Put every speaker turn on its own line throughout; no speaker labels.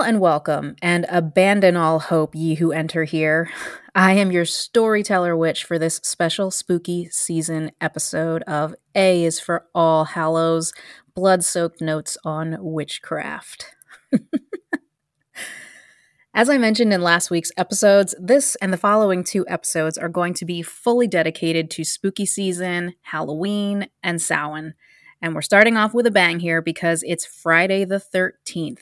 Hail and welcome, and abandon all hope, ye who enter here. I am your storyteller witch for this special spooky season episode of A is for All Hallows Blood Soaked Notes on Witchcraft. As I mentioned in last week's episodes, this and the following two episodes are going to be fully dedicated to spooky season, Halloween, and Samhain. And we're starting off with a bang here because it's Friday the 13th.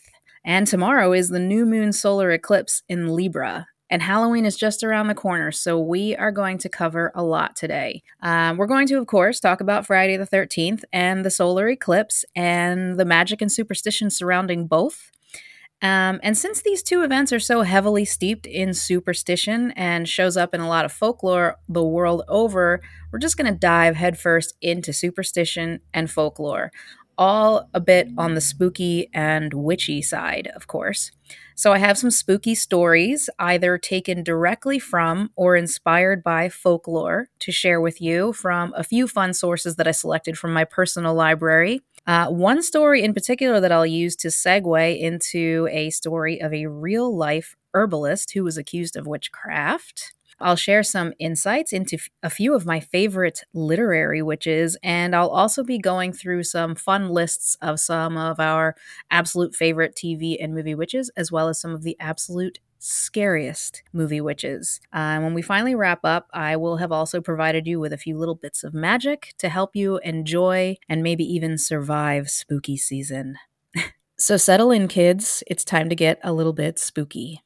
And tomorrow is the new moon solar eclipse in Libra. And Halloween is just around the corner, so we are going to cover a lot today. Um, we're going to, of course, talk about Friday the 13th and the solar eclipse and the magic and superstition surrounding both. Um, and since these two events are so heavily steeped in superstition and shows up in a lot of folklore the world over, we're just going to dive headfirst into superstition and folklore all a bit on the spooky and witchy side, of course. So I have some spooky stories, either taken directly from or inspired by folklore, to share with you from a few fun sources that I selected from my personal library. Uh, one story in particular that I'll use to segue into a story of a real life herbalist who was accused of witchcraft. I'll share some insights into a few of my favorite literary witches, and I'll also be going through some fun lists of some of our absolute favorite TV and movie witches, as well as some of the absolute scariest movie witches. Uh, when we finally wrap up, I will have also provided you with a few little bits of magic to help you enjoy and maybe even survive spooky season. so settle in, kids. It's time to get a little bit spooky.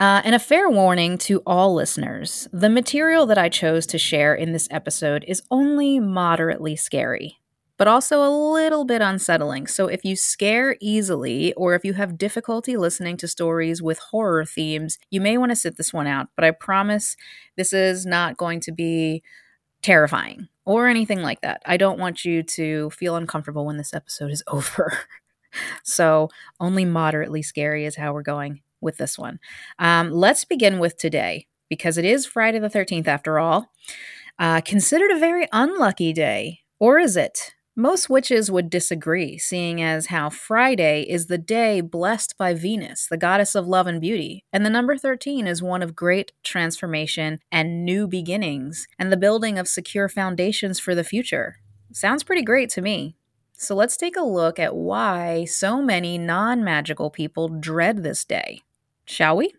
Uh, and a fair warning to all listeners the material that I chose to share in this episode is only moderately scary, but also a little bit unsettling. So if you scare easily, or if you have difficulty listening to stories with horror themes, you may want to sit this one out. But I promise this is not going to be terrifying or anything like that. I don't want you to feel uncomfortable when this episode is over. so only moderately scary is how we're going with this one. Um, let's begin with today because it is Friday the 13th after all. Uh, considered a very unlucky day, or is it? Most witches would disagree, seeing as how Friday is the day blessed by Venus, the goddess of love and beauty, and the number 13 is one of great transformation and new beginnings, and the building of secure foundations for the future. Sounds pretty great to me. So let's take a look at why so many non magical people dread this day shall we?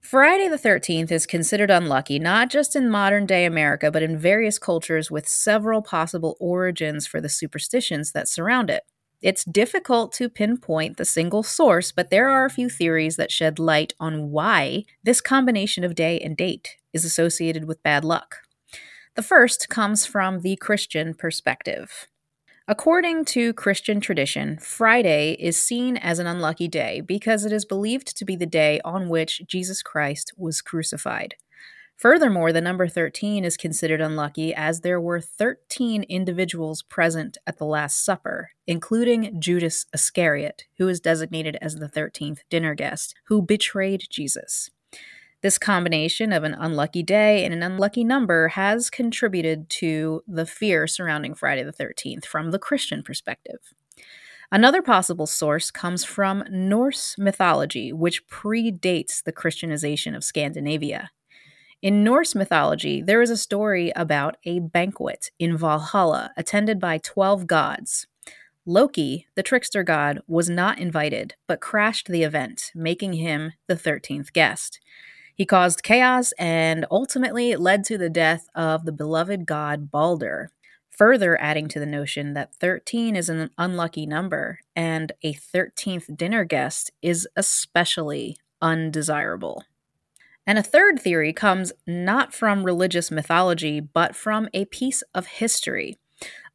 Friday the 13th is considered unlucky not just in modern day America, but in various cultures with several possible origins for the superstitions that surround it. It's difficult to pinpoint the single source, but there are a few theories that shed light on why this combination of day and date is associated with bad luck. The first comes from the Christian perspective. According to Christian tradition, Friday is seen as an unlucky day because it is believed to be the day on which Jesus Christ was crucified. Furthermore, the number 13 is considered unlucky as there were 13 individuals present at the Last Supper, including Judas Iscariot, who is designated as the 13th dinner guest, who betrayed Jesus. This combination of an unlucky day and an unlucky number has contributed to the fear surrounding Friday the 13th from the Christian perspective. Another possible source comes from Norse mythology, which predates the Christianization of Scandinavia. In Norse mythology, there is a story about a banquet in Valhalla attended by 12 gods. Loki, the trickster god, was not invited, but crashed the event, making him the 13th guest. He caused chaos and ultimately led to the death of the beloved god Balder, further adding to the notion that 13 is an unlucky number and a 13th dinner guest is especially undesirable. And a third theory comes not from religious mythology, but from a piece of history.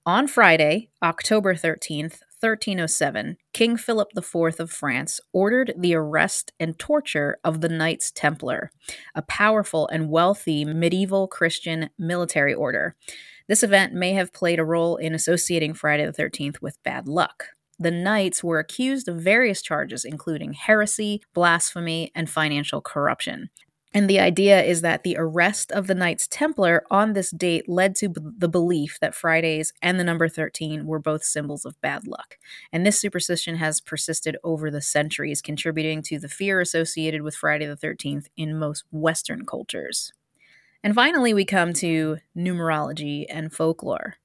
On Friday, October 13th, 1307, King Philip IV of France ordered the arrest and torture of the Knights Templar, a powerful and wealthy medieval Christian military order. This event may have played a role in associating Friday the 13th with bad luck. The knights were accused of various charges, including heresy, blasphemy, and financial corruption. And the idea is that the arrest of the Knights Templar on this date led to b- the belief that Fridays and the number 13 were both symbols of bad luck. And this superstition has persisted over the centuries, contributing to the fear associated with Friday the 13th in most Western cultures. And finally, we come to numerology and folklore.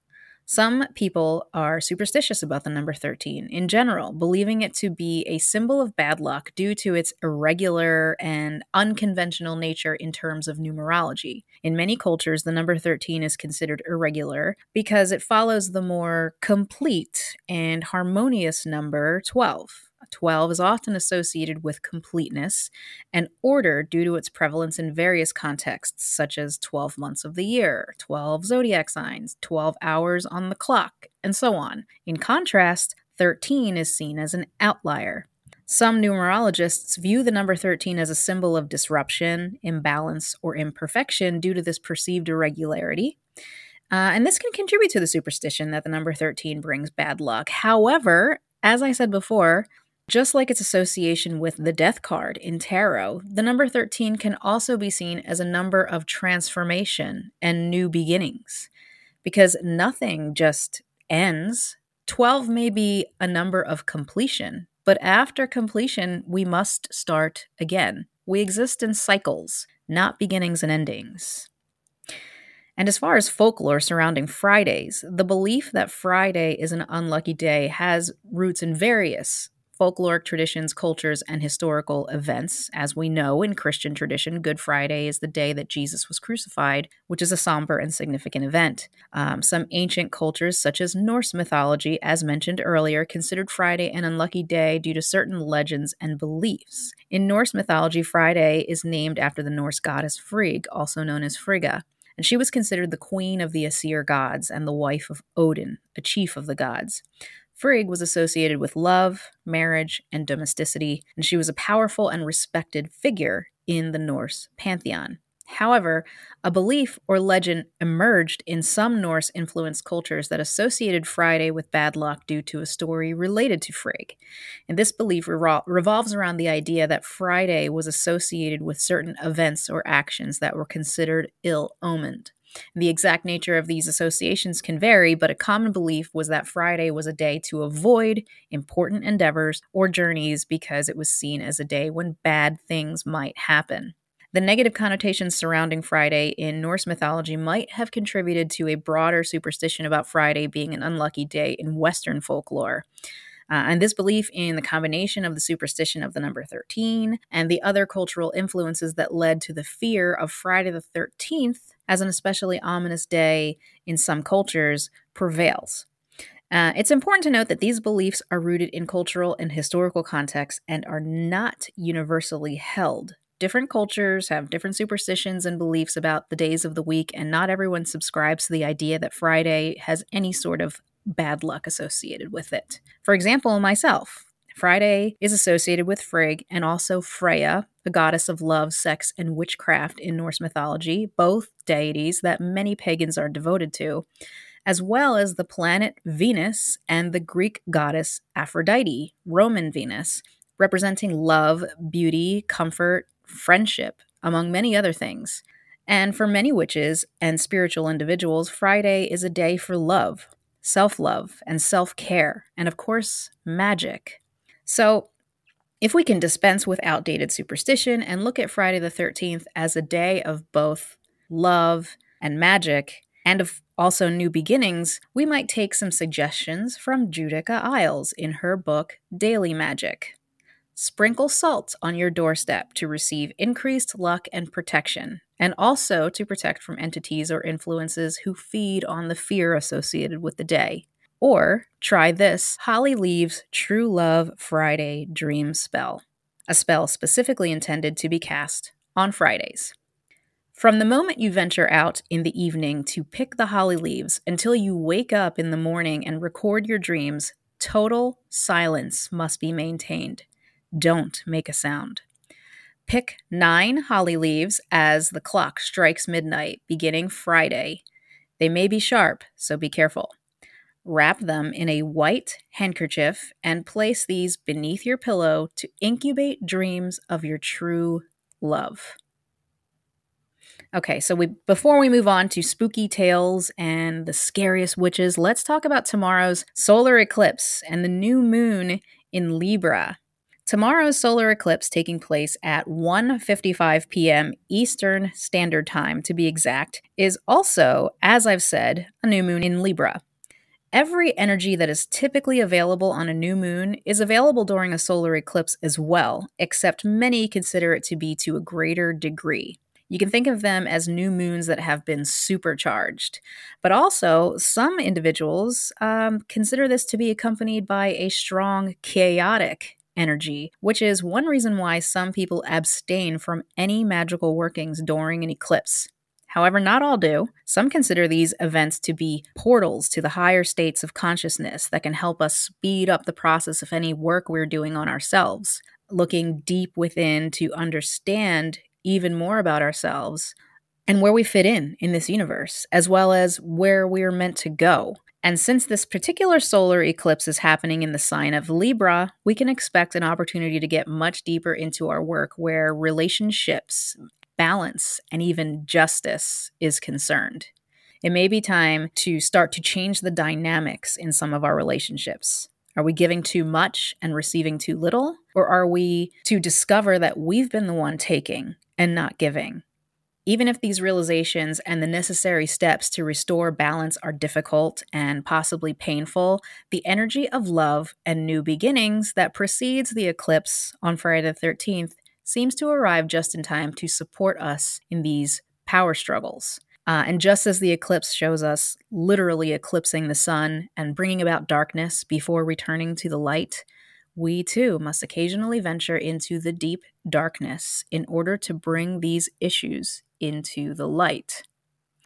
Some people are superstitious about the number 13 in general, believing it to be a symbol of bad luck due to its irregular and unconventional nature in terms of numerology. In many cultures, the number 13 is considered irregular because it follows the more complete and harmonious number 12. 12 is often associated with completeness and order due to its prevalence in various contexts, such as 12 months of the year, 12 zodiac signs, 12 hours on the clock, and so on. In contrast, 13 is seen as an outlier. Some numerologists view the number 13 as a symbol of disruption, imbalance, or imperfection due to this perceived irregularity. Uh, and this can contribute to the superstition that the number 13 brings bad luck. However, as I said before, just like its association with the death card in tarot, the number 13 can also be seen as a number of transformation and new beginnings. Because nothing just ends. 12 may be a number of completion, but after completion, we must start again. We exist in cycles, not beginnings and endings. And as far as folklore surrounding Fridays, the belief that Friday is an unlucky day has roots in various folkloric traditions, cultures, and historical events. As we know in Christian tradition, Good Friday is the day that Jesus was crucified, which is a somber and significant event. Um, some ancient cultures, such as Norse mythology, as mentioned earlier, considered Friday an unlucky day due to certain legends and beliefs. In Norse mythology, Friday is named after the Norse goddess Frigg, also known as Frigga and she was considered the queen of the Aesir gods and the wife of Odin, a chief of the gods. Frigg was associated with love, marriage, and domesticity, and she was a powerful and respected figure in the Norse pantheon. However, a belief or legend emerged in some Norse influenced cultures that associated Friday with bad luck due to a story related to Frigg. And this belief revol- revolves around the idea that Friday was associated with certain events or actions that were considered ill omened. The exact nature of these associations can vary, but a common belief was that Friday was a day to avoid important endeavors or journeys because it was seen as a day when bad things might happen. The negative connotations surrounding Friday in Norse mythology might have contributed to a broader superstition about Friday being an unlucky day in Western folklore. Uh, and this belief in the combination of the superstition of the number 13 and the other cultural influences that led to the fear of Friday the 13th as an especially ominous day in some cultures prevails. Uh, it's important to note that these beliefs are rooted in cultural and historical contexts and are not universally held. Different cultures have different superstitions and beliefs about the days of the week, and not everyone subscribes to the idea that Friday has any sort of bad luck associated with it. For example, myself, Friday is associated with Frigg and also Freya, the goddess of love, sex, and witchcraft in Norse mythology, both deities that many pagans are devoted to, as well as the planet Venus and the Greek goddess Aphrodite, Roman Venus, representing love, beauty, comfort, friendship, among many other things. And for many witches and spiritual individuals, Friday is a day for love, self love, and self care, and of course, magic. So, if we can dispense with outdated superstition and look at Friday the 13th as a day of both love and magic, and of also new beginnings, we might take some suggestions from Judika Illes in her book Daily Magic. Sprinkle salt on your doorstep to receive increased luck and protection, and also to protect from entities or influences who feed on the fear associated with the day. Or try this Holly Leaves True Love Friday Dream Spell, a spell specifically intended to be cast on Fridays. From the moment you venture out in the evening to pick the holly leaves until you wake up in the morning and record your dreams, total silence must be maintained. Don't make a sound. Pick nine holly leaves as the clock strikes midnight, beginning Friday. They may be sharp, so be careful. Wrap them in a white handkerchief and place these beneath your pillow to incubate dreams of your true love. Okay, so we before we move on to spooky tales and the scariest witches, let's talk about tomorrow's solar eclipse and the new moon in Libra. Tomorrow's solar eclipse taking place at 1:55 p.m. Eastern Standard Time to be exact is also, as I've said, a new moon in Libra. Every energy that is typically available on a new moon is available during a solar eclipse as well, except many consider it to be to a greater degree. You can think of them as new moons that have been supercharged. But also, some individuals um, consider this to be accompanied by a strong chaotic energy, which is one reason why some people abstain from any magical workings during an eclipse. However, not all do. Some consider these events to be portals to the higher states of consciousness that can help us speed up the process of any work we're doing on ourselves, looking deep within to understand even more about ourselves and where we fit in in this universe, as well as where we're meant to go. And since this particular solar eclipse is happening in the sign of Libra, we can expect an opportunity to get much deeper into our work where relationships, balance, and even justice is concerned. It may be time to start to change the dynamics in some of our relationships. Are we giving too much and receiving too little? Or are we to discover that we've been the one taking and not giving. Even if these realizations and the necessary steps to restore balance are difficult and possibly painful, the energy of love and new beginnings that precedes the eclipse on Friday the 13th seems to arrive just in time to support us in these power struggles. Uh, and just as the eclipse shows us literally eclipsing the sun and bringing about darkness before returning to the light, we too must occasionally venture into the deep darkness in order to bring these issues into the light.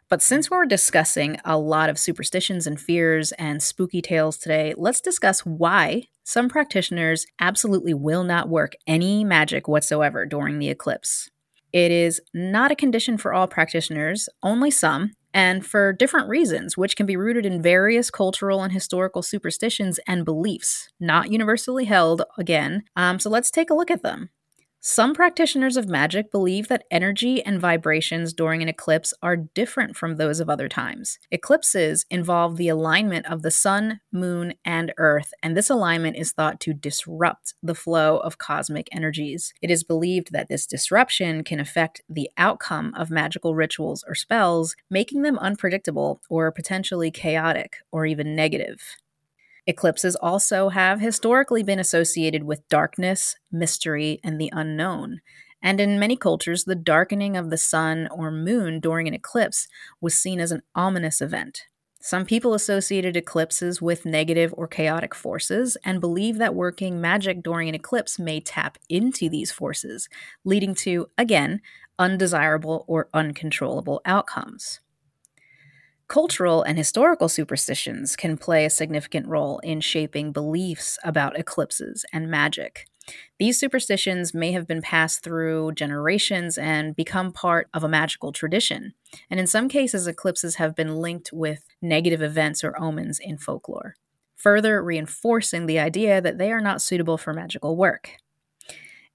But since we're discussing a lot of superstitions and fears and spooky tales today, let's discuss why some practitioners absolutely will not work any magic whatsoever during the eclipse. It is not a condition for all practitioners, only some, and for different reasons, which can be rooted in various cultural and historical superstitions and beliefs, not universally held, again. Um, so let's take a look at them. Some practitioners of magic believe that energy and vibrations during an eclipse are different from those of other times. Eclipses involve the alignment of the sun, moon, and earth, and this alignment is thought to disrupt the flow of cosmic energies. It is believed that this disruption can affect the outcome of magical rituals or spells, making them unpredictable or potentially chaotic or even negative. Eclipses also have historically been associated with darkness, mystery, and the unknown. And in many cultures, the darkening of the sun or moon during an eclipse was seen as an ominous event. Some people associated eclipses with negative or chaotic forces and believe that working magic during an eclipse may tap into these forces, leading to, again, undesirable or uncontrollable outcomes. Cultural and historical superstitions can play a significant role in shaping beliefs about eclipses and magic. These superstitions may have been passed through generations and become part of a magical tradition. And in some cases, eclipses have been linked with negative events or omens in folklore, further reinforcing the idea that they are not suitable for magical work.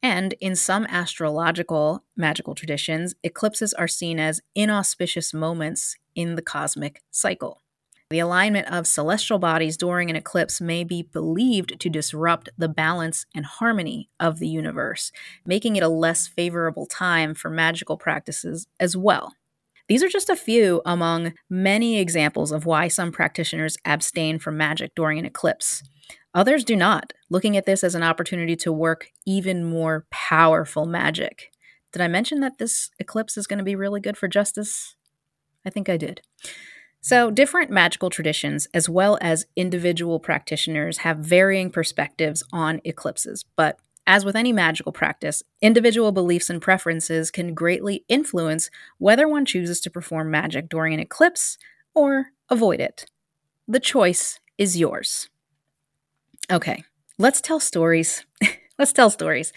And in some astrological magical traditions, eclipses are seen as inauspicious moments in the cosmic cycle. The alignment of celestial bodies during an eclipse may be believed to disrupt the balance and harmony of the universe, making it a less favorable time for magical practices as well. These are just a few among many examples of why some practitioners abstain from magic during an eclipse. Others do not, looking at this as an opportunity to work even more powerful magic. Did I mention that this eclipse is going to be really good for justice? I think I did. So, different magical traditions, as well as individual practitioners, have varying perspectives on eclipses. But as with any magical practice, individual beliefs and preferences can greatly influence whether one chooses to perform magic during an eclipse or avoid it. The choice is yours. Okay, let's tell stories. let's tell stories.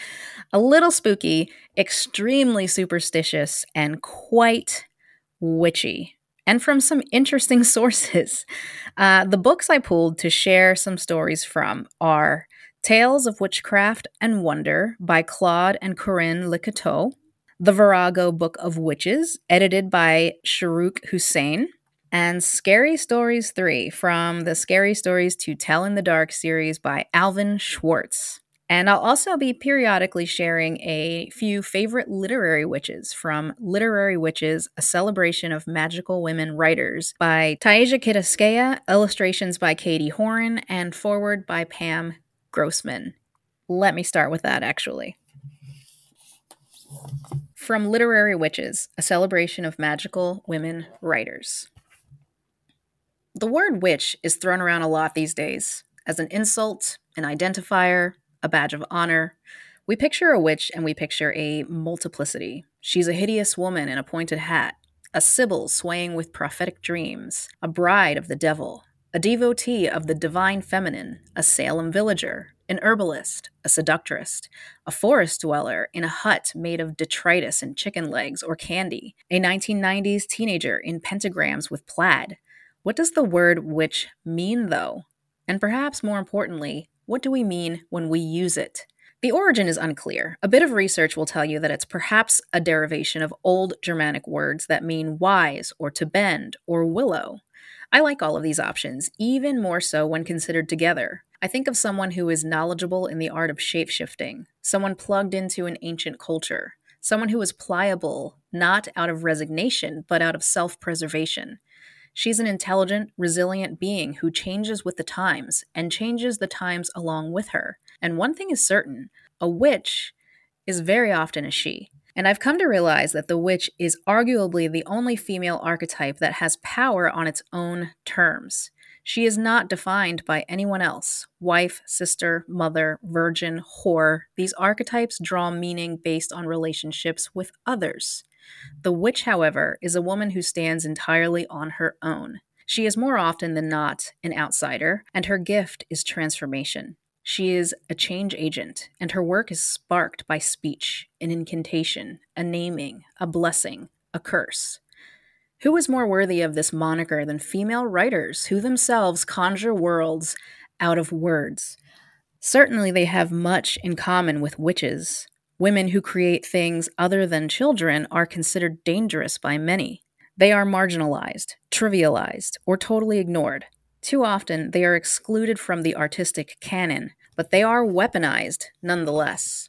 A little spooky, extremely superstitious, and quite witchy and from some interesting sources. Uh, the books I pulled to share some stories from are Tales of Witchcraft and Wonder by Claude and Corinne Lecouteux, The Virago Book of Witches, edited by Shahrukh Husain, and Scary Stories 3 from the Scary Stories to Tell in the Dark series by Alvin Schwartz. And I'll also be periodically sharing a few favorite literary witches from Literary Witches, a celebration of magical women writers by Taisia Kitaiskaia, illustrations by Katy Horan, and forward by Pam Grossman. Let me start with that actually. From Literary Witches, a celebration of magical women writers. The word witch is thrown around a lot these days as an insult, an identifier, a badge of honor. We picture a witch and we picture a multiplicity. She's a hideous woman in a pointed hat, a sibyl swaying with prophetic dreams, a bride of the devil, a devotee of the divine feminine, a Salem villager, an herbalist, a seductress, a forest dweller in a hut made of detritus and chicken legs or candy, a 1990s teenager in pentagrams with plaid. What does the word witch mean, though? And perhaps more importantly, what do we mean when we use it? The origin is unclear. A bit of research will tell you that it's perhaps a derivation of old Germanic words that mean wise or to bend or willow. I like all of these options, even more so when considered together. I think of someone who is knowledgeable in the art of shapeshifting, someone plugged into an ancient culture, someone who is pliable, not out of resignation, but out of self preservation. She's an intelligent, resilient being who changes with the times and changes the times along with her. And one thing is certain a witch is very often a she. And I've come to realize that the witch is arguably the only female archetype that has power on its own terms. She is not defined by anyone else wife, sister, mother, virgin, whore. These archetypes draw meaning based on relationships with others. The witch, however, is a woman who stands entirely on her own. She is more often than not an outsider, and her gift is transformation. She is a change agent, and her work is sparked by speech, an incantation, a naming, a blessing, a curse. Who is more worthy of this moniker than female writers who themselves conjure worlds out of words? Certainly, they have much in common with witches. Women who create things other than children are considered dangerous by many. They are marginalized, trivialized, or totally ignored. Too often, they are excluded from the artistic canon, but they are weaponized nonetheless.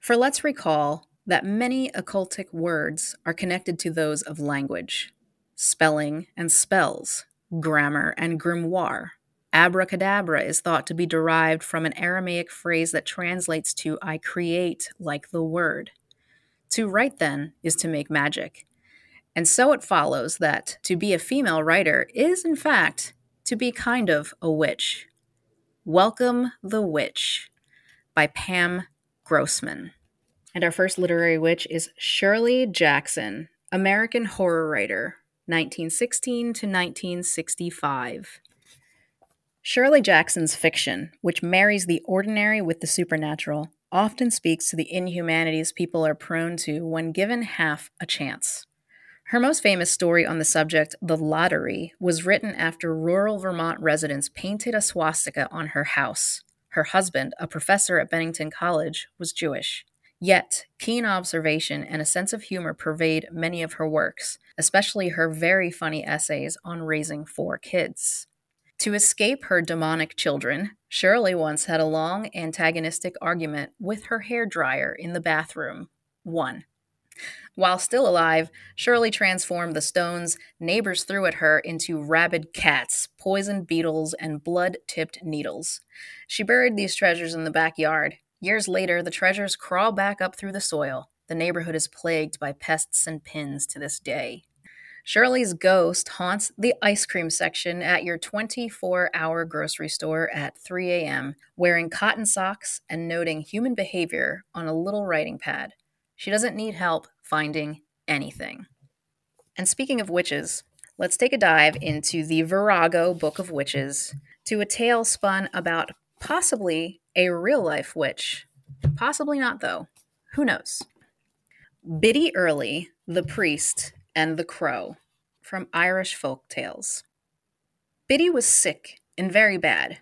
For let's recall that many occultic words are connected to those of language spelling and spells, grammar and grimoire, Abracadabra is thought to be derived from an Aramaic phrase that translates to I create like the word. To write, then, is to make magic. And so it follows that to be a female writer is, in fact, to be kind of a witch. Welcome the Witch by Pam Grossman. And our first literary witch is Shirley Jackson, American horror writer, 1916 to 1965. Shirley Jackson's fiction, which marries the ordinary with the supernatural, often speaks to the inhumanities people are prone to when given half a chance. Her most famous story on the subject, The Lottery, was written after rural Vermont residents painted a swastika on her house. Her husband, a professor at Bennington College, was Jewish. Yet, keen observation and a sense of humor pervade many of her works, especially her very funny essays on raising four kids. To escape her demonic children, Shirley once had a long antagonistic argument with her hair dryer in the bathroom. 1. While still alive, Shirley transformed the stones neighbors threw at her into rabid cats, poisoned beetles, and blood tipped needles. She buried these treasures in the backyard. Years later, the treasures crawl back up through the soil. The neighborhood is plagued by pests and pins to this day. Shirley's ghost haunts the ice cream section at your 24 hour grocery store at 3 a.m., wearing cotton socks and noting human behavior on a little writing pad. She doesn't need help finding anything. And speaking of witches, let's take a dive into the Virago Book of Witches to a tale spun about possibly a real life witch. Possibly not, though. Who knows? Biddy Early, the priest, and the Crow from Irish folk tales. Biddy was sick and very bad.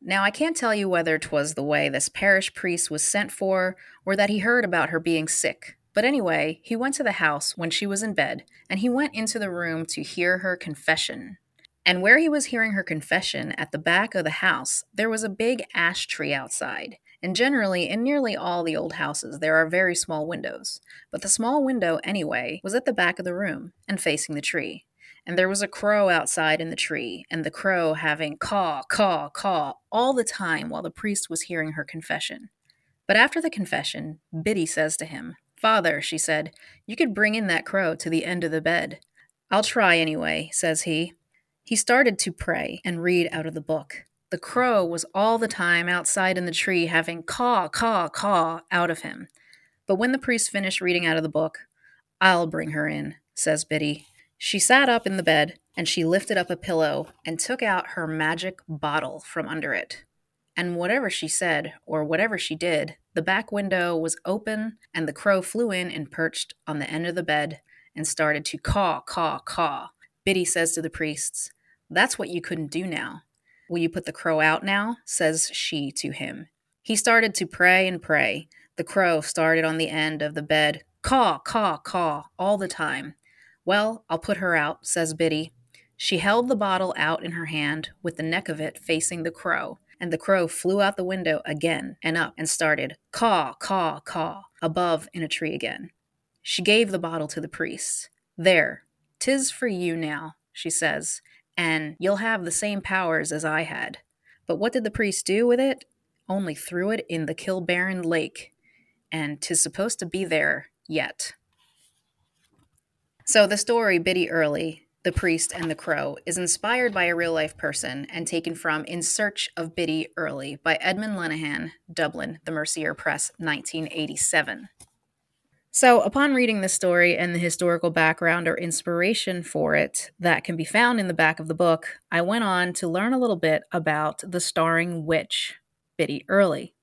Now, I can't tell you whether 'twas the way this parish priest was sent for, or that he heard about her being sick, But anyway, he went to the house when she was in bed, and he went into the room to hear her confession. And where he was hearing her confession, at the back of the house, there was a big ash tree outside. And generally, in nearly all the old houses, there are very small windows. But the small window, anyway, was at the back of the room and facing the tree. And there was a crow outside in the tree, and the crow having caw, caw, caw all the time while the priest was hearing her confession. But after the confession, Biddy says to him, Father, she said, you could bring in that crow to the end of the bed. I'll try anyway, says he. He started to pray and read out of the book. The crow was all the time outside in the tree having caw, caw, caw out of him. But when the priest finished reading out of the book, I'll bring her in, says Biddy. She sat up in the bed and she lifted up a pillow and took out her magic bottle from under it. And whatever she said, or whatever she did, the back window was open and the crow flew in and perched on the end of the bed and started to caw, caw, caw. Biddy says to the priests, That's what you couldn't do now. Will you put the crow out now? says she to him. He started to pray and pray. The crow started on the end of the bed, caw, caw, caw, all the time. Well, I'll put her out, says Biddy. She held the bottle out in her hand with the neck of it facing the crow, and the crow flew out the window again and up and started caw, caw, caw above in a tree again. She gave the bottle to the priest. There, tis for you now, she says, and you'll have the same powers as I had. But what did the priest do with it? Only threw it in the Kilbarron Lake, and tis supposed to be there yet. So the story Biddy Early the Priest, and the Crow is inspired by a real life person and taken from In Search of Biddy Early by Edmund Lenihan, Dublin, The Mercier Press, 1987. So, upon reading this story and the historical background or inspiration for it that can be found in the back of the book, I went on to learn a little bit about the starring witch, Biddy Early.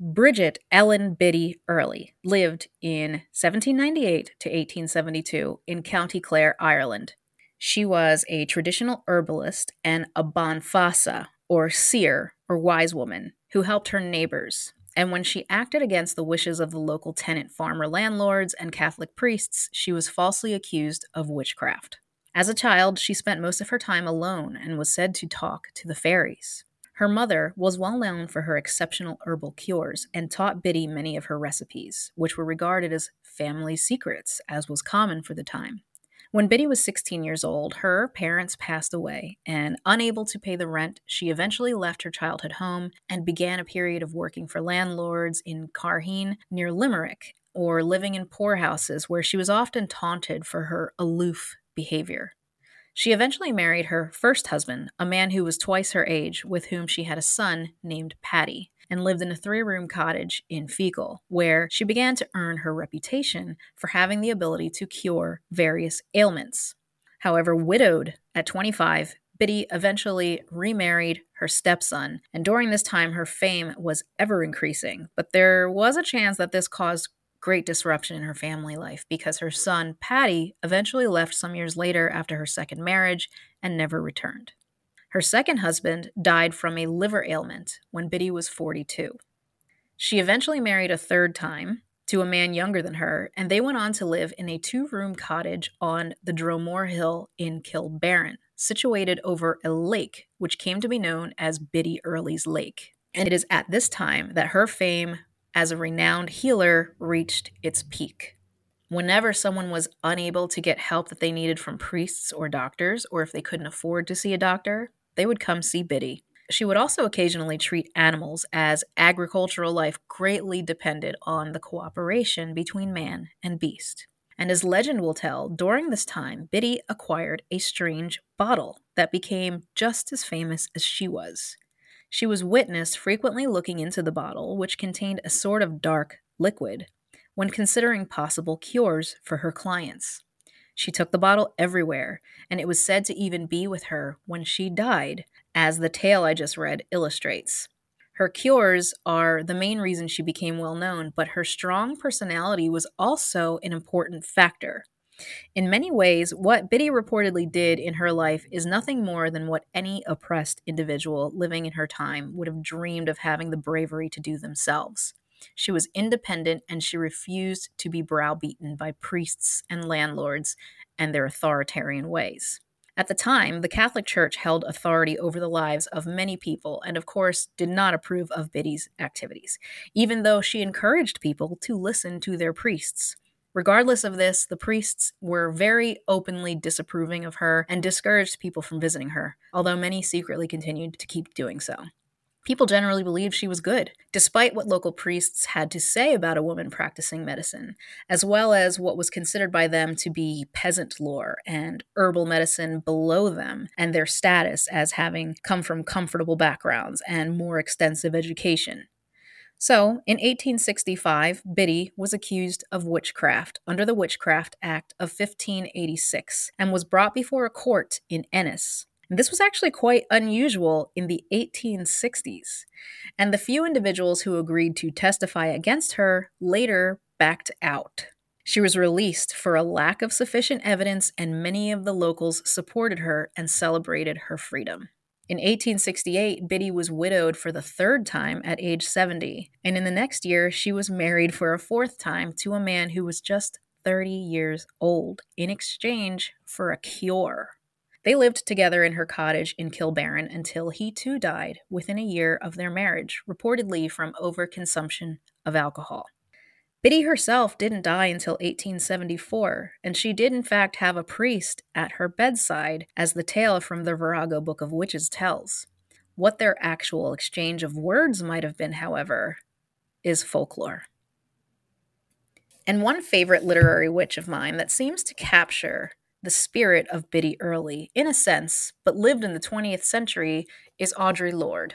Bridget Ellen Biddy Early lived in 1798 to 1872 in County Clare, Ireland. She was a traditional herbalist and a bean feasa, or seer, or wise woman, who helped her neighbors. And when she acted against the wishes of the local tenant farmer landlords and Catholic priests, she was falsely accused of witchcraft. As a child, she spent most of her time alone and was said to talk to the fairies. Her mother was well known for her exceptional herbal cures and taught Biddy many of her recipes, which were regarded as family secrets, as was common for the time. When Biddy was 16 years old, her parents passed away, and unable to pay the rent, she eventually left her childhood home and began a period of working for landlords in Carheen near Limerick, or living in poorhouses where she was often taunted for her aloof behavior. She eventually married her first husband, a man who was twice her age, with whom she had a son named Paddy and lived in a three room cottage in Feakle, where she began to earn her reputation for having the ability to cure various ailments. However, widowed at 25, Biddy eventually remarried her stepson, and during this time her fame was ever increasing. But there was a chance that this caused great disruption in her family life because her son, Paddy, eventually left some years later after her second marriage and never returned. Her second husband died from a liver ailment when Biddy was 42. She eventually married a third time to a man younger than her, and they went on to live in a two room cottage on the Dromore Hill in Kilbarron, situated over a lake which came to be known as Biddy Early's Lake. And it is at this time that her fame as a renowned healer reached its peak. Whenever someone was unable to get help that they needed from priests or doctors, or if they couldn't afford to see a doctor, they would come see Biddy. She would also occasionally treat animals as agricultural life greatly depended on the cooperation between man and beast. And as legend will tell, during this time, Biddy acquired a strange bottle that became just as famous as she was. She was witnessed frequently looking into the bottle, which contained a sort of dark liquid, when considering possible cures for her clients. She took the bottle everywhere, and it was said to even be with her when she died, as the tale I just read illustrates. Her cures are the main reason she became well known, but her strong personality was also an important factor. In many ways, what Biddy reportedly did in her life is nothing more than what any oppressed individual living in her time would have dreamed of having the bravery to do themselves. She was independent and she refused to be browbeaten by priests and landlords and their authoritarian ways. At the time, the Catholic Church held authority over the lives of many people and, of course, did not approve of Biddy's activities, even though she encouraged people to listen to their priests. Regardless of this, the priests were very openly disapproving of her and discouraged people from visiting her, although many secretly continued to keep doing so. People generally believed she was good, despite what local priests had to say about a woman practicing medicine, as well as what was considered by them to be peasant lore and herbal medicine below them, and their status as having come from comfortable backgrounds and more extensive education. So, in 1865, Biddy was accused of witchcraft under the Witchcraft Act of 1586 and was brought before a court in Ennis. This was actually quite unusual in the 1860s, and the few individuals who agreed to testify against her later backed out. She was released for a lack of sufficient evidence, and many of the locals supported her and celebrated her freedom. In 1868, Biddy was widowed for the third time at age 70, and in the next year, she was married for a fourth time to a man who was just 30 years old in exchange for a cure. They lived together in her cottage in Kilbarron until he too died within a year of their marriage, reportedly from overconsumption of alcohol. Biddy herself didn't die until 1874, and she did in fact have a priest at her bedside, as the tale from the Virago Book of Witches tells. What their actual exchange of words might have been, however, is folklore. And one favorite literary witch of mine that seems to capture the spirit of Biddy Early, in a sense, but lived in the 20th century, is Audre Lorde.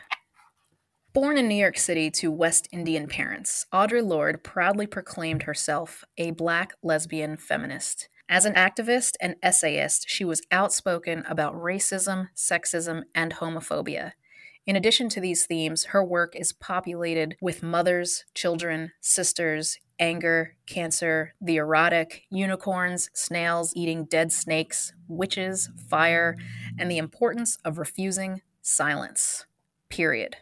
Born in New York City to West Indian parents, Audre Lorde proudly proclaimed herself a black lesbian feminist. As an activist and essayist, she was outspoken about racism, sexism, and homophobia. In addition to these themes, her work is populated with mothers, children, sisters, anger, cancer, the erotic, unicorns, snails eating dead snakes, witches, fire, and the importance of refusing silence. Period.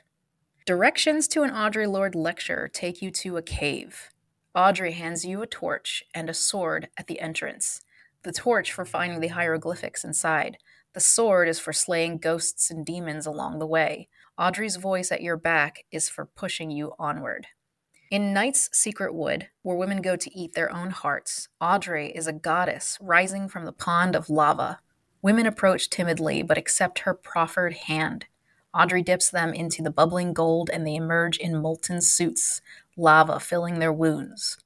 Directions to an Audre Lorde lecture take you to a cave. Audre hands you a torch and a sword at the entrance. The torch for finding the hieroglyphics inside. The sword is for slaying ghosts and demons along the way. Audre's voice at your back is for pushing you onward. In Night's Secret Wood, where women go to eat their own hearts, Audre is a goddess rising from the pond of lava. Women approach timidly but accept her proffered hand. Audre dips them into the bubbling gold and they emerge in molten suits, lava filling their wounds.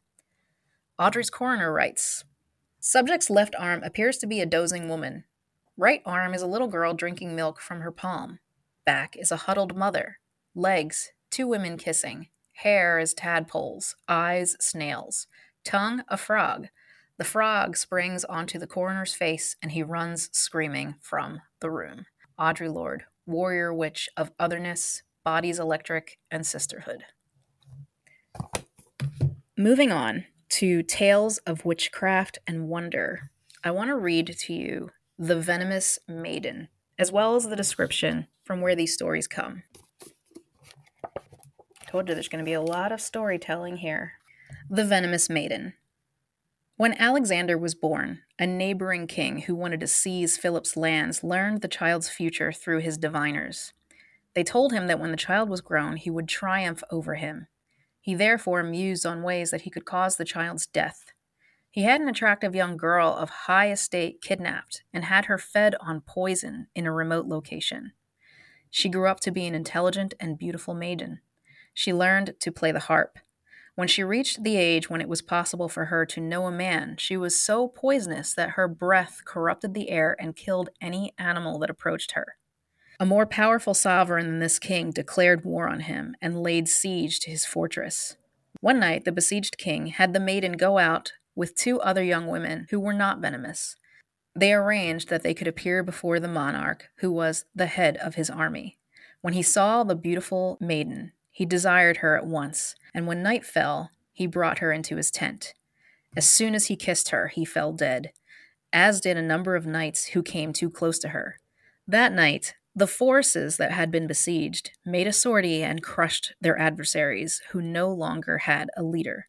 Audre's coroner writes Subject's left arm appears to be a dozing woman. Right arm is a little girl drinking milk from her palm. Back is a huddled mother. Legs, two women kissing. Hair is tadpoles, eyes snails, tongue a frog. The frog springs onto the coroner's face and he runs screaming from the room. Audre Lorde, warrior witch of otherness, bodies electric, and sisterhood. Moving on to Tales of Witchcraft and Wonder, I want to read to you The Venomous Maiden, as well as the description from where these stories come. Told you there's going to be a lot of storytelling here. The Venomous Maiden. When Alexander was born, a neighboring king who wanted to seize Philip's lands learned the child's future through his diviners. They told him that when the child was grown, he would triumph over him. He therefore mused on ways that he could cause the child's death. He had an attractive young girl of high estate kidnapped and had her fed on poison in a remote location. She grew up to be an intelligent and beautiful maiden. She learned to play the harp. When she reached the age when it was possible for her to know a man, she was so poisonous that her breath corrupted the air and killed any animal that approached her. A more powerful sovereign than this king declared war on him and laid siege to his fortress. One night, the besieged king had the maiden go out with two other young women who were not venomous. They arranged that they could appear before the monarch, who was the head of his army. When he saw the beautiful maiden, he desired her at once, and when night fell, he brought her into his tent. As soon as he kissed her, he fell dead, as did a number of knights who came too close to her. That night, The forces that had been besieged made a sortie and crushed their adversaries, who no longer had a leader.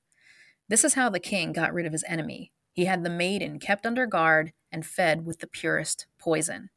This is how the king got rid of his enemy. He had the maiden kept under guard and fed with the purest poison.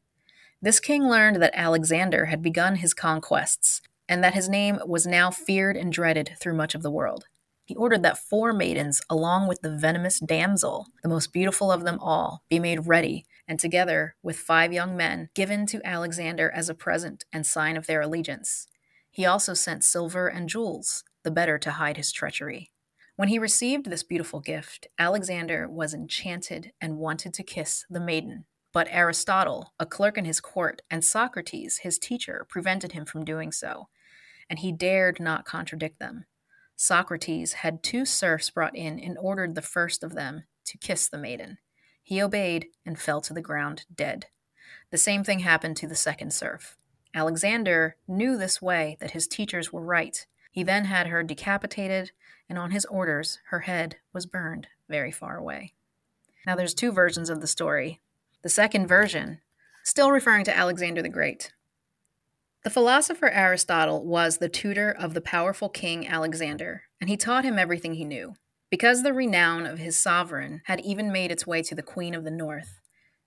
This king learned that Alexander had begun his conquests, and that his name was now feared and dreaded through much of the world. He ordered that four maidens, along with the venomous damsel, the most beautiful of them all, be made ready, and together with five young men, given to Alexander as a present and sign of their allegiance. He also sent silver and jewels, the better to hide his treachery. When he received this beautiful gift, Alexander was enchanted and wanted to kiss the maiden. But Aristotle, a clerk in his court, and Socrates, his teacher, prevented him from doing so, and he dared not contradict them. Socrates had two serfs brought in and ordered the first of them to kiss the maiden. He obeyed and fell to the ground dead. The same thing happened to the second serf. Alexander knew this way that his teachers were right. He then had her decapitated, and on his orders, her head was burned very far away. Now, there's two versions of the story. The second version, still referring to Alexander the Great. The philosopher Aristotle was the tutor of the powerful king Alexander, and he taught him everything he knew. Because the renown of his sovereign had even made its way to the Queen of the North,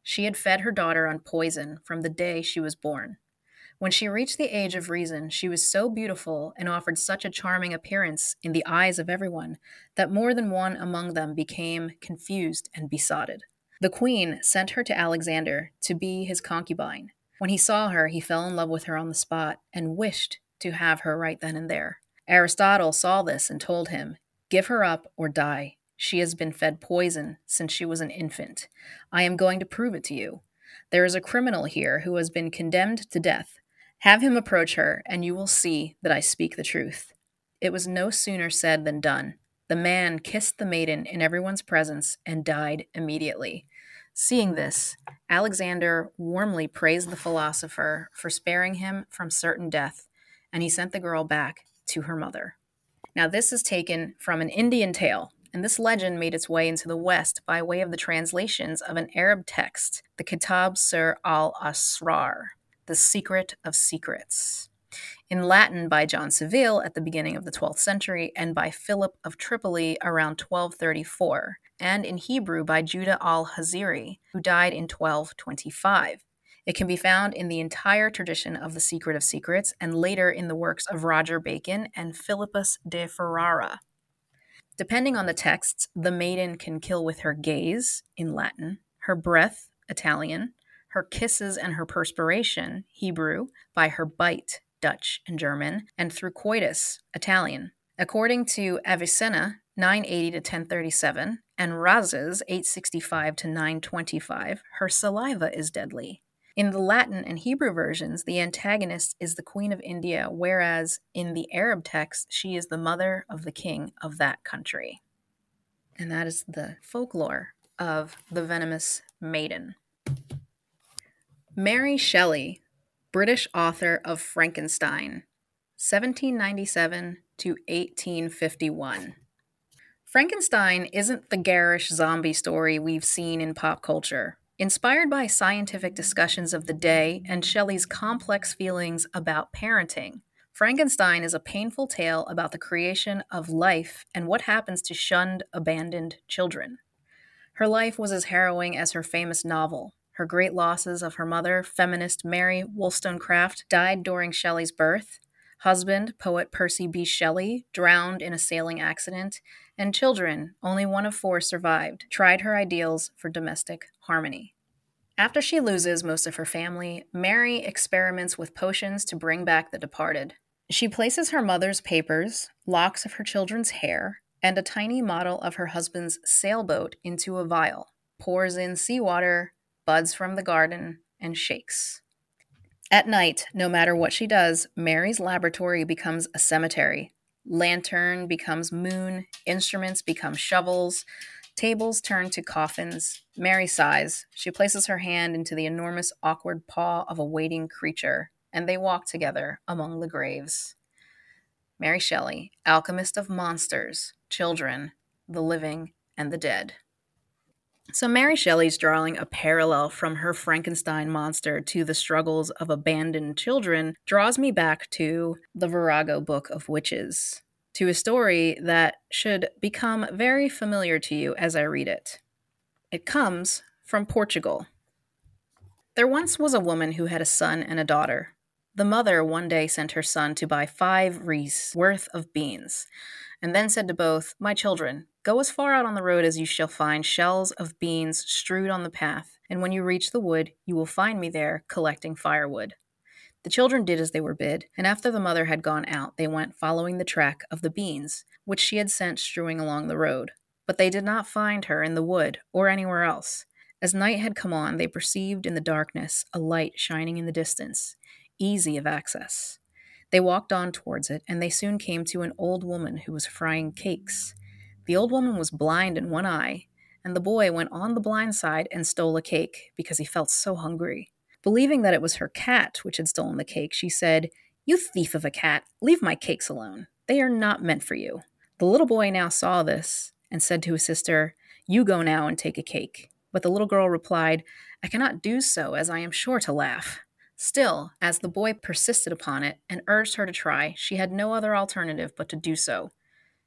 she had fed her daughter on poison from the day she was born. When she reached the age of reason, she was so beautiful and offered such a charming appearance in the eyes of everyone that more than one among them became confused and besotted. The queen sent her to Alexander to be his concubine. When he saw her, he fell in love with her on the spot and wished to have her right then and there. Aristotle saw this and told him, Give her up or die. She has been fed poison since she was an infant. I am going to prove it to you. There is a criminal here who has been condemned to death. Have him approach her, and you will see that I speak the truth. It was no sooner said than done. The man kissed the maiden in everyone's presence and died immediately. Seeing this, Alexander warmly praised the philosopher for sparing him from certain death, and he sent the girl back to her mother. Now, this is taken from an Indian tale, and this legend made its way into the West by way of the translations of an Arab text, the Kitab Sir al Asrar, The Secret of Secrets in Latin by John Seville at the beginning of the 12th century and by Philip of Tripoli around 1234, and in Hebrew by Judah al Harizi, who died in 1225. It can be found in the entire tradition of The Secret of Secrets and later in the works of Roger Bacon and Philippus de Ferrara. Depending on the texts, the maiden can kill with her gaze, in Latin, her breath, Italian, her kisses and her perspiration, Hebrew, by her bite, Dutch and German, and through coitus, Italian. According to Avicenna, 980 to 1037, and Rhazes, 865 to 925, her saliva is deadly. In the Latin and Hebrew versions, the antagonist is the Queen of India, whereas in the Arab text, she is the mother of the king of that country. And that is the folklore of the venomous maiden. Mary Shelley British author of Frankenstein, 1797 to 1851. Frankenstein isn't the garish zombie story we've seen in pop culture. Inspired by scientific discussions of the day and Shelley's complex feelings about parenting, Frankenstein is a painful tale about the creation of life and what happens to shunned, abandoned children. Her life was as harrowing as her famous novel, her great losses of her mother, feminist Mary Wollstonecraft, died during Shelley's birth. Husband, poet Percy B. Shelley, drowned in a sailing accident. And children, only one of four survived, tried her ideals for domestic harmony. After she loses most of her family, Mary experiments with potions to bring back the departed. She places her mother's papers, locks of her children's hair, and a tiny model of her husband's sailboat into a vial, pours in seawater, buds from the garden, and shakes. At night, no matter what she does, Mary's laboratory becomes a cemetery. Lantern becomes moon, instruments become shovels, tables turn to coffins. Mary sighs. She places her hand into the enormous, awkward paw of a waiting creature, and they walk together among the graves. Mary Shelley, alchemist of monsters, children, the living, and the dead. So, Mary Shelley's drawing a parallel from her Frankenstein monster to the struggles of abandoned children draws me back to the Virago Book of Witches, to a story that should become very familiar to you as I read it. It comes from Portugal. There once was a woman who had a son and a daughter. The mother one day sent her son to buy five reis worth of beans, and then said to both, My children, go as far out on the road as you shall find shells of beans strewed on the path, and when you reach the wood, you will find me there collecting firewood. The children did as they were bid, and after the mother had gone out, they went following the track of the beans, which she had sent strewing along the road. But they did not find her in the wood or anywhere else. As night had come on, they perceived in the darkness a light shining in the distance, easy of access. They walked on towards it, and they soon came to an old woman who was frying cakes. The old woman was blind in one eye, and the boy went on the blind side and stole a cake because he felt so hungry. Believing that it was her cat which had stolen the cake, she said, You thief of a cat, leave my cakes alone. They are not meant for you. The little boy now saw this and said to his sister, You go now and take a cake. But the little girl replied, I cannot do so, as I am sure to laugh. Still, as the boy persisted upon it and urged her to try, she had no other alternative but to do so.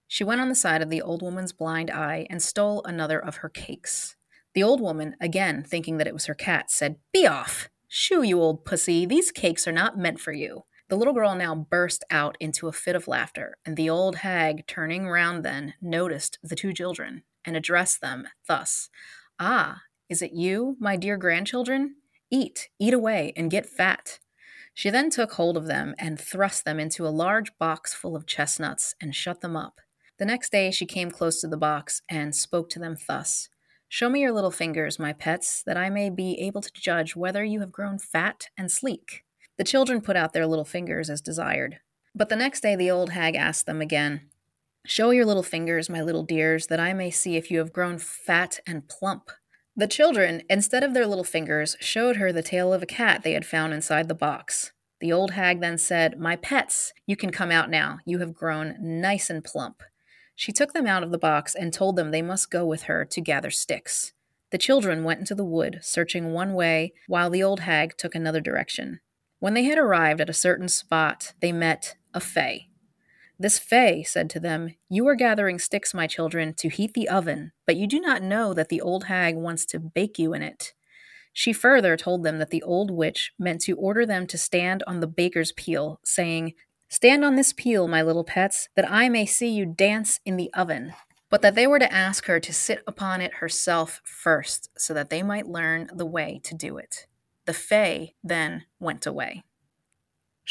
She went on the side of the old woman's blind eye and stole another of her cakes. The old woman, again thinking that it was her cat, said, Be off! Shoo, you old pussy, these cakes are not meant for you. The little girl now burst out into a fit of laughter, and the old hag, turning round then, noticed the two children and addressed them thus Ah, is it you, my dear grandchildren? Eat, eat away, and get fat. She then took hold of them and thrust them into a large box full of chestnuts and shut them up. The next day she came close to the box and spoke to them thus Show me your little fingers, my pets, that I may be able to judge whether you have grown fat and sleek. The children put out their little fingers as desired. But the next day the old hag asked them again Show your little fingers, my little dears, that I may see if you have grown fat and plump. The children, instead of their little fingers, showed her the tail of a cat they had found inside the box. The old hag then said, My pets, you can come out now. You have grown nice and plump. She took them out of the box and told them they must go with her to gather sticks. The children went into the wood, searching one way, while the old hag took another direction. When they had arrived at a certain spot, they met a fay. This Fay said to them, You are gathering sticks, my children, to heat the oven, but you do not know that the old hag wants to bake you in it. She further told them that the old witch meant to order them to stand on the baker's peel, saying, Stand on this peel, my little pets, that I may see you dance in the oven. But that they were to ask her to sit upon it herself first, so that they might learn the way to do it. The Fay then went away.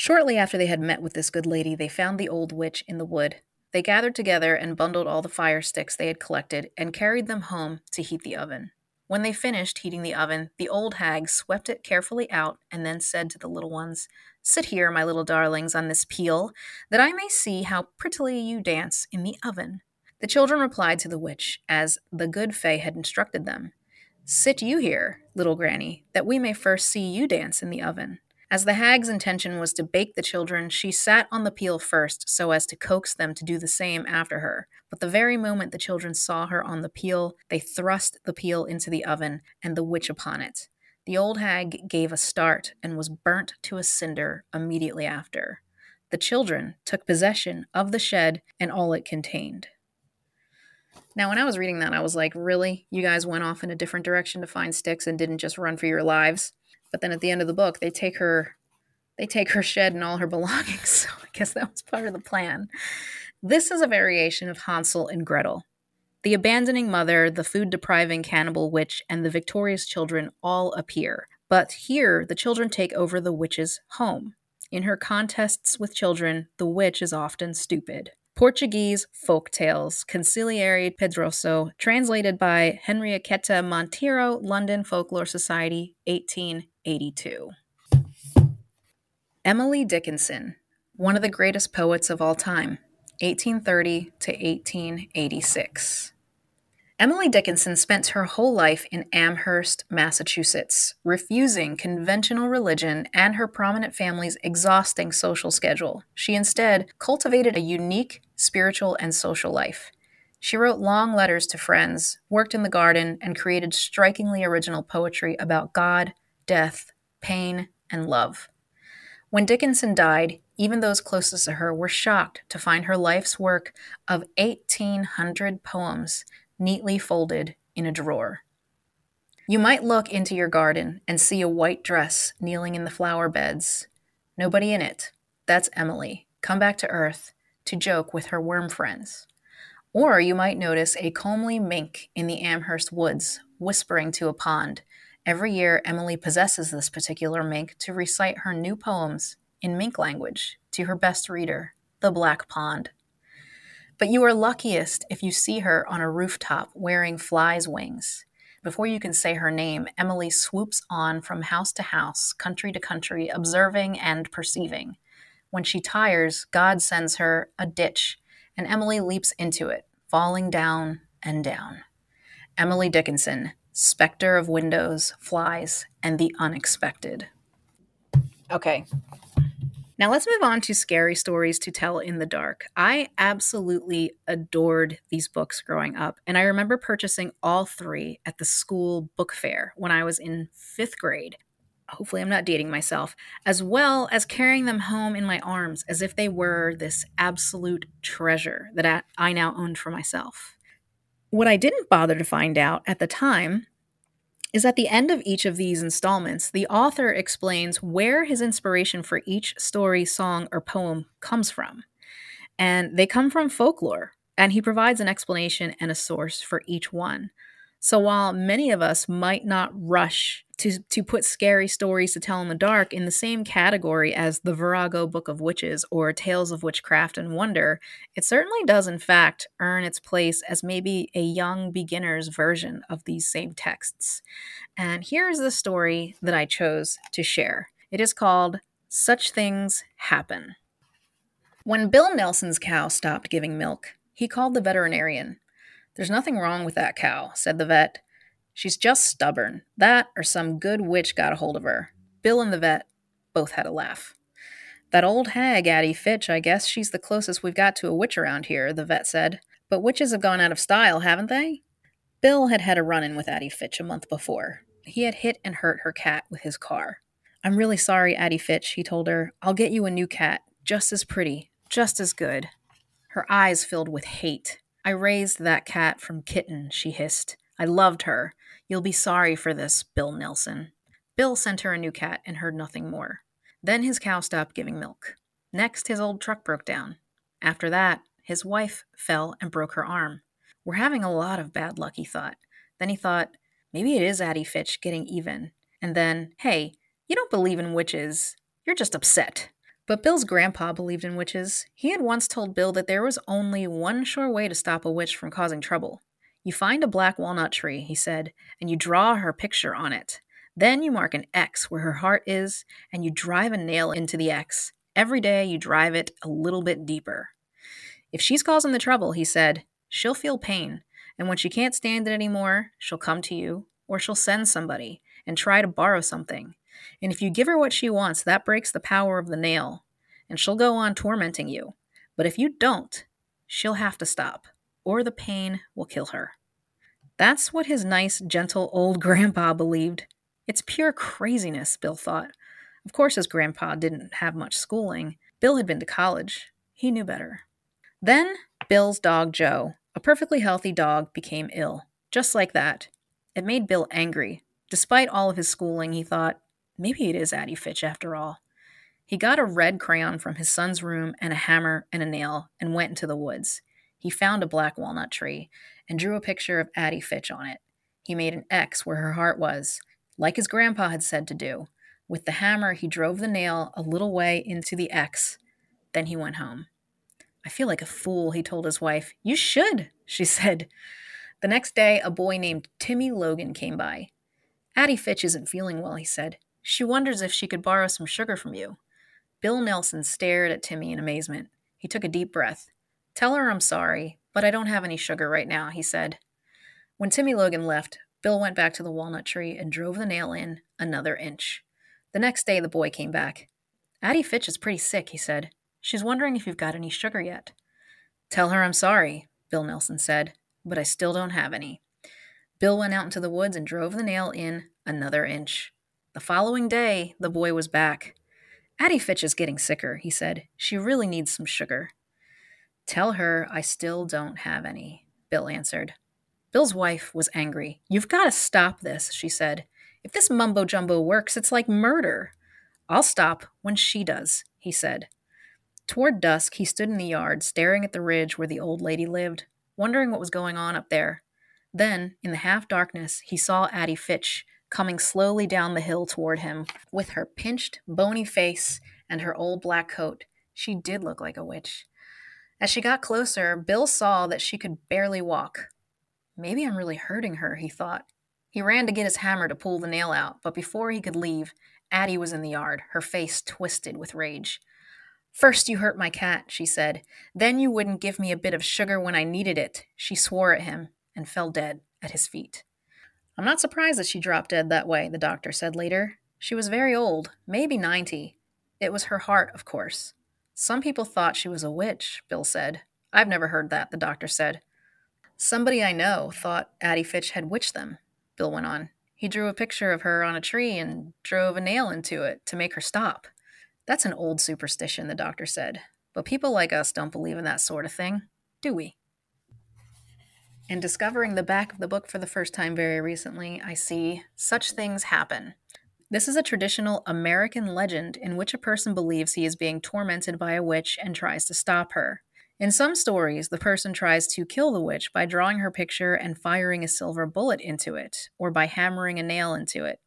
Shortly after they had met with this good lady, they found the old witch in the wood. They gathered together and bundled all the fire sticks they had collected and carried them home to heat the oven. When they finished heating the oven, the old hag swept it carefully out and then said to the little ones, Sit here, my little darlings, on this peel, that I may see how prettily you dance in the oven. The children replied to the witch, as the good fay had instructed them, Sit you here, little granny, that we may first see you dance in the oven. As the hag's intention was to bake the children, she sat on the peel first so as to coax them to do the same after her. But the very moment the children saw her on the peel, they thrust the peel into the oven and the witch upon it. The old hag gave a start and was burnt to a cinder immediately after. The children took possession of the shed and all it contained. Now, when I was reading that, I was like, really? You guys went off in a different direction to find sticks and didn't just run for your lives? But then at the end of the book, they take her they take her shed and all her belongings. So I guess that was part of the plan. This is a variation of Hansel and Gretel. The abandoning mother, the food depriving cannibal witch, and the victorious children all appear. But here, the children take over the witch's home. In her contests with children, the witch is often stupid. Portuguese folk tales, Consiglieri Pedroso, translated by Henrietta Monteiro, London Folklore Society, 1882. Emily Dickinson, one of the greatest poets of all time, 1830 to 1886. Emily Dickinson spent her whole life in Amherst, Massachusetts, refusing conventional religion and her prominent family's exhausting social schedule. She instead cultivated a unique spiritual and social life. She wrote long letters to friends, worked in the garden, and created strikingly original poetry about God, death, pain, and love. When Dickinson died, even those closest to her were shocked to find her life's work of 1,800 poems neatly folded in a drawer. You might look into your garden and see a white dress kneeling in the flower beds. Nobody in it. That's Emily, come back to Earth to joke with her worm friends. Or you might notice a comely mink in the Amherst woods, whispering to a pond. Every year, Emily possesses this particular mink to recite her new poems in mink language to her best reader, the Black Pond. But you are luckiest if you see her on a rooftop wearing fly's wings. Before you can say her name, Emily swoops on from house to house, country to country, observing and perceiving. When she tires, God sends her a ditch and Emily leaps into it, falling down and down. Emily Dickinson, specter of windows, flies, and the unexpected. Okay. Now let's move on to scary stories to tell in the dark. I absolutely adored these books growing up, and I remember purchasing all three at the school book fair when I was in fifth grade hopefully I'm not dating myself, as well as carrying them home in my arms as if they were this absolute treasure that I now owned for myself. What I didn't bother to find out at the time is at the end of each of these installments, the author explains where his inspiration for each story, song, or poem comes from. And they come from folklore, and he provides an explanation and a source for each one. So while many of us might not rush to to put scary stories to tell in the dark in the same category as the Virago Book of Witches or Tales of Witchcraft and Wonder, it certainly does in fact earn its place as maybe a young beginner's version of these same texts. And here's the story that I chose to share. It is called Such Things Happen. When Bill Nelson's cow stopped giving milk, he called the veterinarian. There's nothing wrong with that cow, said the vet. She's just stubborn. That or some good witch got a hold of her. Bill and the vet both had a laugh. That old hag, Addie Fitch, I guess she's the closest we've got to a witch around here, the vet said. But witches have gone out of style, haven't they? Bill had had a run in with Addie Fitch a month before. He had hit and hurt her cat with his car. I'm really sorry, Addie Fitch, he told her. I'll get you a new cat, just as pretty, just as good. Her eyes filled with hate. I raised that cat from kitten, she hissed. I loved her. You'll be sorry for this, Bill Nelson. Bill sent her a new cat and heard nothing more. Then his cow stopped giving milk. Next, his old truck broke down. After that, his wife fell and broke her arm. We're having a lot of bad luck, he thought. Then he thought, maybe it is Addie Fitch getting even. And then, hey, you don't believe in witches. You're just upset. But Bill's grandpa believed in witches. He had once told Bill that there was only one sure way to stop a witch from causing trouble you find a black walnut tree, he said, and you draw her picture on it. Then you mark an X where her heart is, and you drive a nail into the X. Every day you drive it a little bit deeper. If she's causing the trouble, he said, she'll feel pain, and when she can't stand it anymore, she'll come to you, or she'll send somebody and try to borrow something. And if you give her what she wants, that breaks the power of the nail, and she'll go on tormenting you. But if you don't, she'll have to stop or the pain will kill her. That's what his nice, gentle old grandpa believed. It's pure craziness, Bill thought. Of course, his grandpa didn't have much schooling. Bill had been to college. He knew better. Then, Bill's dog Joe, a perfectly healthy dog, became ill. Just like that. It made Bill angry. Despite all of his schooling, he thought, maybe it is Addie Fitch after all. He got a red crayon from his son's room and a hammer and a nail and went into the woods. He found a black walnut tree and drew a picture of Addie Fitch on it. He made an X where her heart was, like his grandpa had said to do. With the hammer, he drove the nail a little way into the X. Then he went home. I feel like a fool, he told his wife. You should, she said. The next day, a boy named Timmy Logan came by. Addie Fitch isn't feeling well, he said. She wonders if she could borrow some sugar from you. Bill Nelson stared at Timmy in amazement. He took a deep breath. Tell her I'm sorry, but I don't have any sugar right now, he said. When Timmy Logan left, Bill went back to the walnut tree and drove the nail in another inch. The next day, the boy came back. Addie Fitch is pretty sick, he said. She's wondering if you've got any sugar yet. Tell her I'm sorry, Bill Nelson said, but I still don't have any. Bill went out into the woods and drove the nail in another inch. The following day, the boy was back. Addie Fitch is getting sicker, he said. She really needs some sugar. Tell her I still don't have any, Bill answered. Bill's wife was angry. You've got to stop this, she said. If this mumbo jumbo works, it's like murder. I'll stop when she does, he said. Toward dusk, he stood in the yard, staring at the ridge where the old lady lived, wondering what was going on up there. Then, in the half darkness, he saw Addie Fitch coming slowly down the hill toward him, with her pinched, bony face and her old black coat. She did look like a witch. As she got closer, Bill saw that she could barely walk. Maybe I'm really hurting her, he thought. He ran to get his hammer to pull the nail out, but before he could leave, Addie was in the yard, her face twisted with rage. First you hurt my cat, she said. Then you wouldn't give me a bit of sugar when I needed it. She swore at him and fell dead at his feet. I'm not surprised that she dropped dead that way, the doctor said later. She was very old, maybe 90. It was her heart, of course. Some people thought she was a witch, Bill said. I've never heard that, the doctor said. Somebody I know thought Addie Fitch had witched them, Bill went on. He drew a picture of her on a tree and drove a nail into it to make her stop. That's an old superstition, the doctor said. But people like us don't believe in that sort of thing, do we? In discovering the back of the book for the first time very recently, I see such things happen. This is a traditional American legend in which a person believes he is being tormented by a witch and tries to stop her. In some stories, the person tries to kill the witch by drawing her picture and firing a silver bullet into it, or by hammering a nail into it.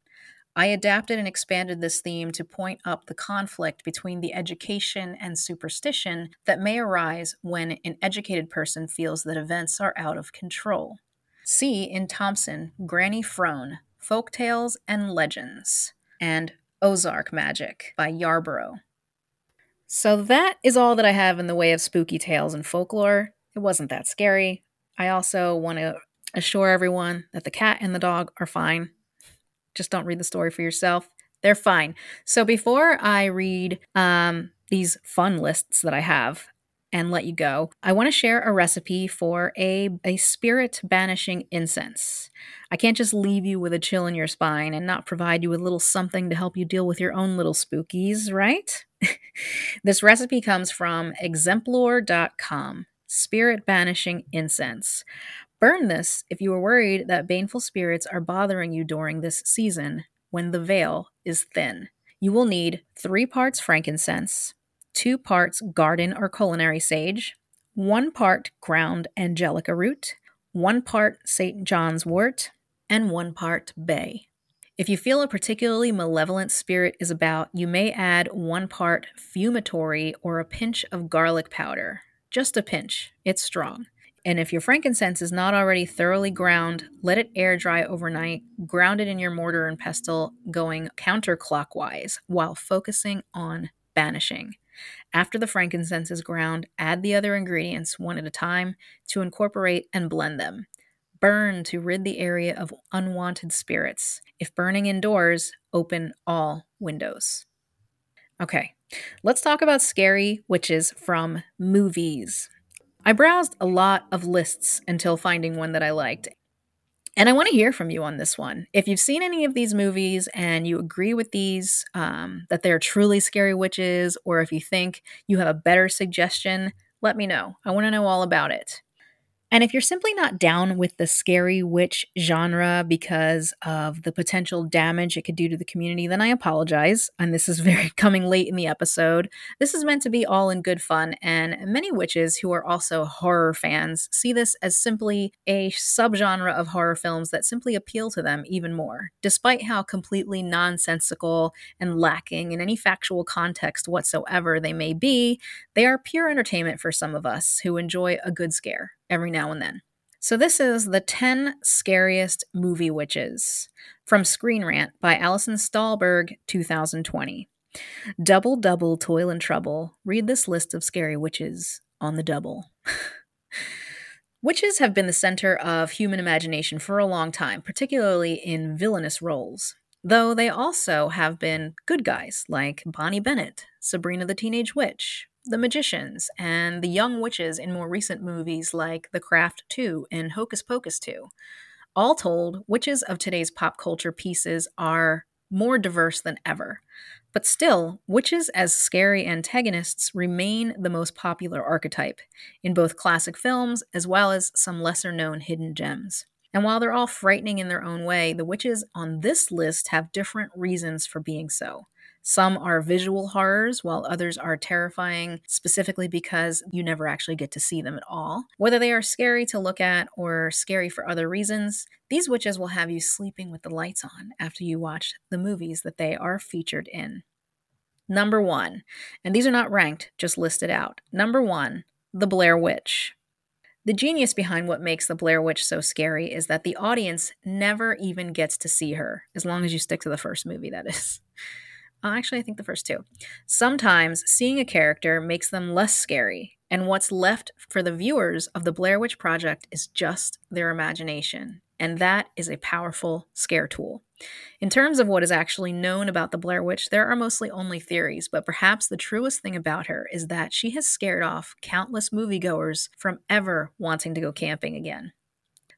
I adapted and expanded this theme to point up the conflict between the education and superstition that may arise when an educated person feels that events are out of control. See in Thompson, Granny Frone, Folk Tales and Legends, and Ozark Magic by Yarborough. So that is all that I have in the way of spooky tales and folklore. It wasn't that scary. I also want to assure everyone that the cat and the dog are fine. Just don't read the story for yourself. They're fine. So before I read um, these fun lists that I have and let you go, I want to share a recipe for a, a spirit banishing incense. I can't just leave you with a chill in your spine and not provide you with a little something to help you deal with your own little spookies, right? this recipe comes from exemplore.com spirit banishing incense. Burn this if you are worried that baneful spirits are bothering you during this season when the veil is thin. You will need three parts frankincense, two parts garden or culinary sage, one part ground angelica root, one part St. John's wort, and one part bay. If you feel a particularly malevolent spirit is about, you may add one part fumitory or a pinch of garlic powder. Just a pinch, it's strong. And if your frankincense is not already thoroughly ground, let it air dry overnight. Ground it in your mortar and pestle, going counterclockwise while focusing on banishing. After the frankincense is ground, add the other ingredients one at a time to incorporate and blend them. Burn to rid the area of unwanted spirits. If burning indoors, open all windows. Okay, let's talk about scary witches from movies. I browsed a lot of lists until finding one that I liked. And I want to hear from you on this one. If you've seen any of these movies and you agree with these, um, that they're truly scary witches, or if you think you have a better suggestion, let me know. I want to know all about it. And if you're simply not down with the scary witch genre because of the potential damage it could do to the community, then I apologize. And this is very coming late in the episode. This is meant to be all in good fun, and many witches who are also horror fans see this as simply a subgenre of horror films that simply appeal to them even more, despite how completely nonsensical and lacking in any factual context whatsoever they may be. They are pure entertainment for some of us who enjoy a good scare every now and then. So, this is the 10 scariest movie witches from Screen Rant by Allison Stahlberg, 2020. Double, double, toil and trouble. Read this list of scary witches on the double. Witches have been the center of human imagination for a long time, particularly in villainous roles, though they also have been good guys like Bonnie Bennett, Sabrina the Teenage Witch, the magicians, and the young witches in more recent movies like The Craft 2 and Hocus Pocus 2. All told, witches of today's pop culture pieces are more diverse than ever. But still, witches as scary antagonists remain the most popular archetype in both classic films as well as some lesser known hidden gems. And while they're all frightening in their own way, the witches on this list have different reasons for being so. Some are visual horrors, while others are terrifying specifically because you never actually get to see them at all. Whether they are scary to look at or scary for other reasons, these witches will have you sleeping with the lights on after you watch the movies that they are featured in. Number one, and these are not ranked, just listed out. Number one, The Blair Witch. The genius behind what makes the Blair Witch so scary is that the audience never even gets to see her, as long as you stick to the first movie, that is. Actually, I think the first two. Sometimes seeing a character makes them less scary, and what's left for the viewers of the Blair Witch Project is just their imagination, and that is a powerful scare tool. In terms of what is actually known about the Blair Witch, there are mostly only theories, but perhaps the truest thing about her is that she has scared off countless moviegoers from ever wanting to go camping again.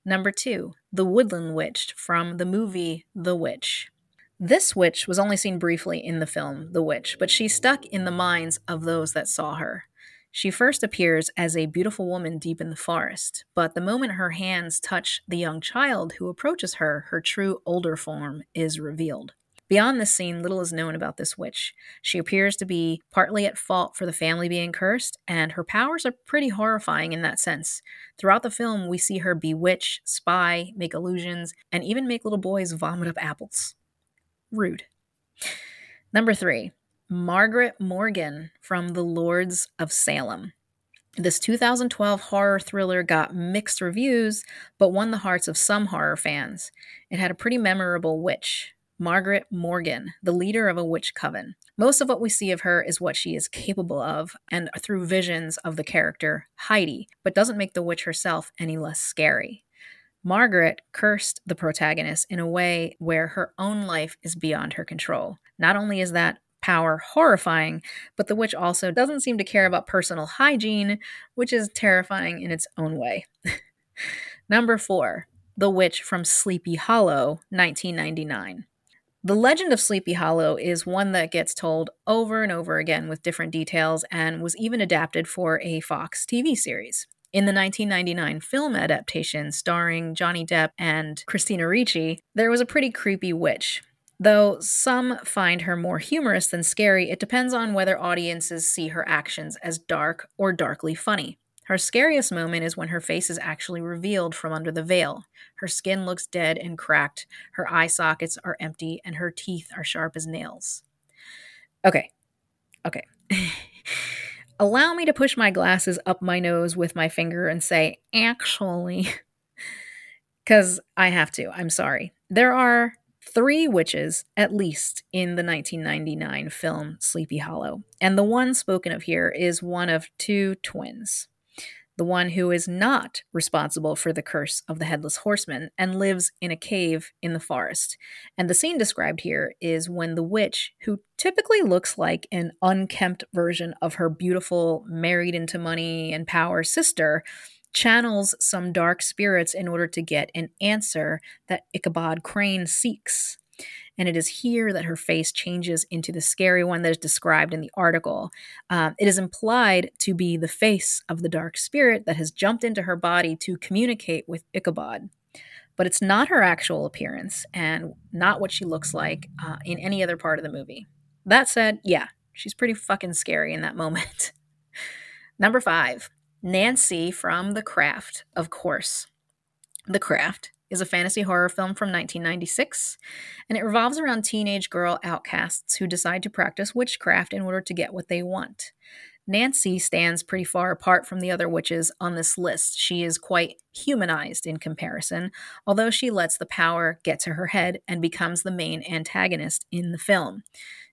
Number two, The Woodland Witch from the movie The Witch. This witch was only seen briefly in the film The Witch, but she stuck in the minds of those that saw her. She first appears as a beautiful woman deep in the forest, but the moment her hands touch the young child who approaches her, her true older form is revealed. Beyond this scene, little is known about this witch. She appears to be partly at fault for the family being cursed, and her powers are pretty horrifying in that sense. Throughout the film, we see her bewitch, spy, make illusions, and even make little boys vomit up apples. Rude. Number three, Margaret Morgan from The Lords of Salem. This 2012 horror thriller got mixed reviews, but won the hearts of some horror fans. It had a pretty memorable witch, Margaret Morgan, the leader of a witch coven. Most of what we see of her is what she is capable of, and through visions of the character Heidi, but doesn't make the witch herself any less scary. Margaret cursed the protagonist in a way where her own life is beyond her control. Not only is that power horrifying, but the witch also doesn't seem to care about personal hygiene, which is terrifying in its own way. Number four, The Witch from Sleepy Hollow, 1999. The legend of Sleepy Hollow is one that gets told over and over again with different details and was even adapted for a Fox TV series. In the 1999 film adaptation starring Johnny Depp and Christina Ricci, there was a pretty creepy witch. Though some find her more humorous than scary, it depends on whether audiences see her actions as dark or darkly funny. Her scariest moment is when her face is actually revealed from under the veil. Her skin looks dead and cracked, her eye sockets are empty, and her teeth are sharp as nails. Okay, okay. allow me to push my glasses up my nose with my finger and say, actually, because I have to. I'm sorry. There are three witches, at least, in the 1999 film Sleepy Hollow. And the one spoken of here is one of two twins the one who is not responsible for the curse of the headless horseman and lives in a cave in the forest. And the scene described here is when the witch, who typically looks like an unkempt version of her beautiful, married into money and power sister, channels some dark spirits in order to get an answer that Ichabod Crane seeks and it is here that her face changes into the scary one that is described in the article. Um, it is implied to be the face of the dark spirit that has jumped into her body to communicate with Ichabod. But it's not her actual appearance and not what she looks like uh, in any other part of the movie. That said, yeah, she's pretty fucking scary in that moment. Number five, Nancy from The Craft, of course. The Craft is a fantasy horror film from 1996, and it revolves around teenage girl outcasts who decide to practice witchcraft in order to get what they want. Nancy stands pretty far apart from the other witches on this list. She is quite humanized in comparison, although she lets the power get to her head and becomes the main antagonist in the film.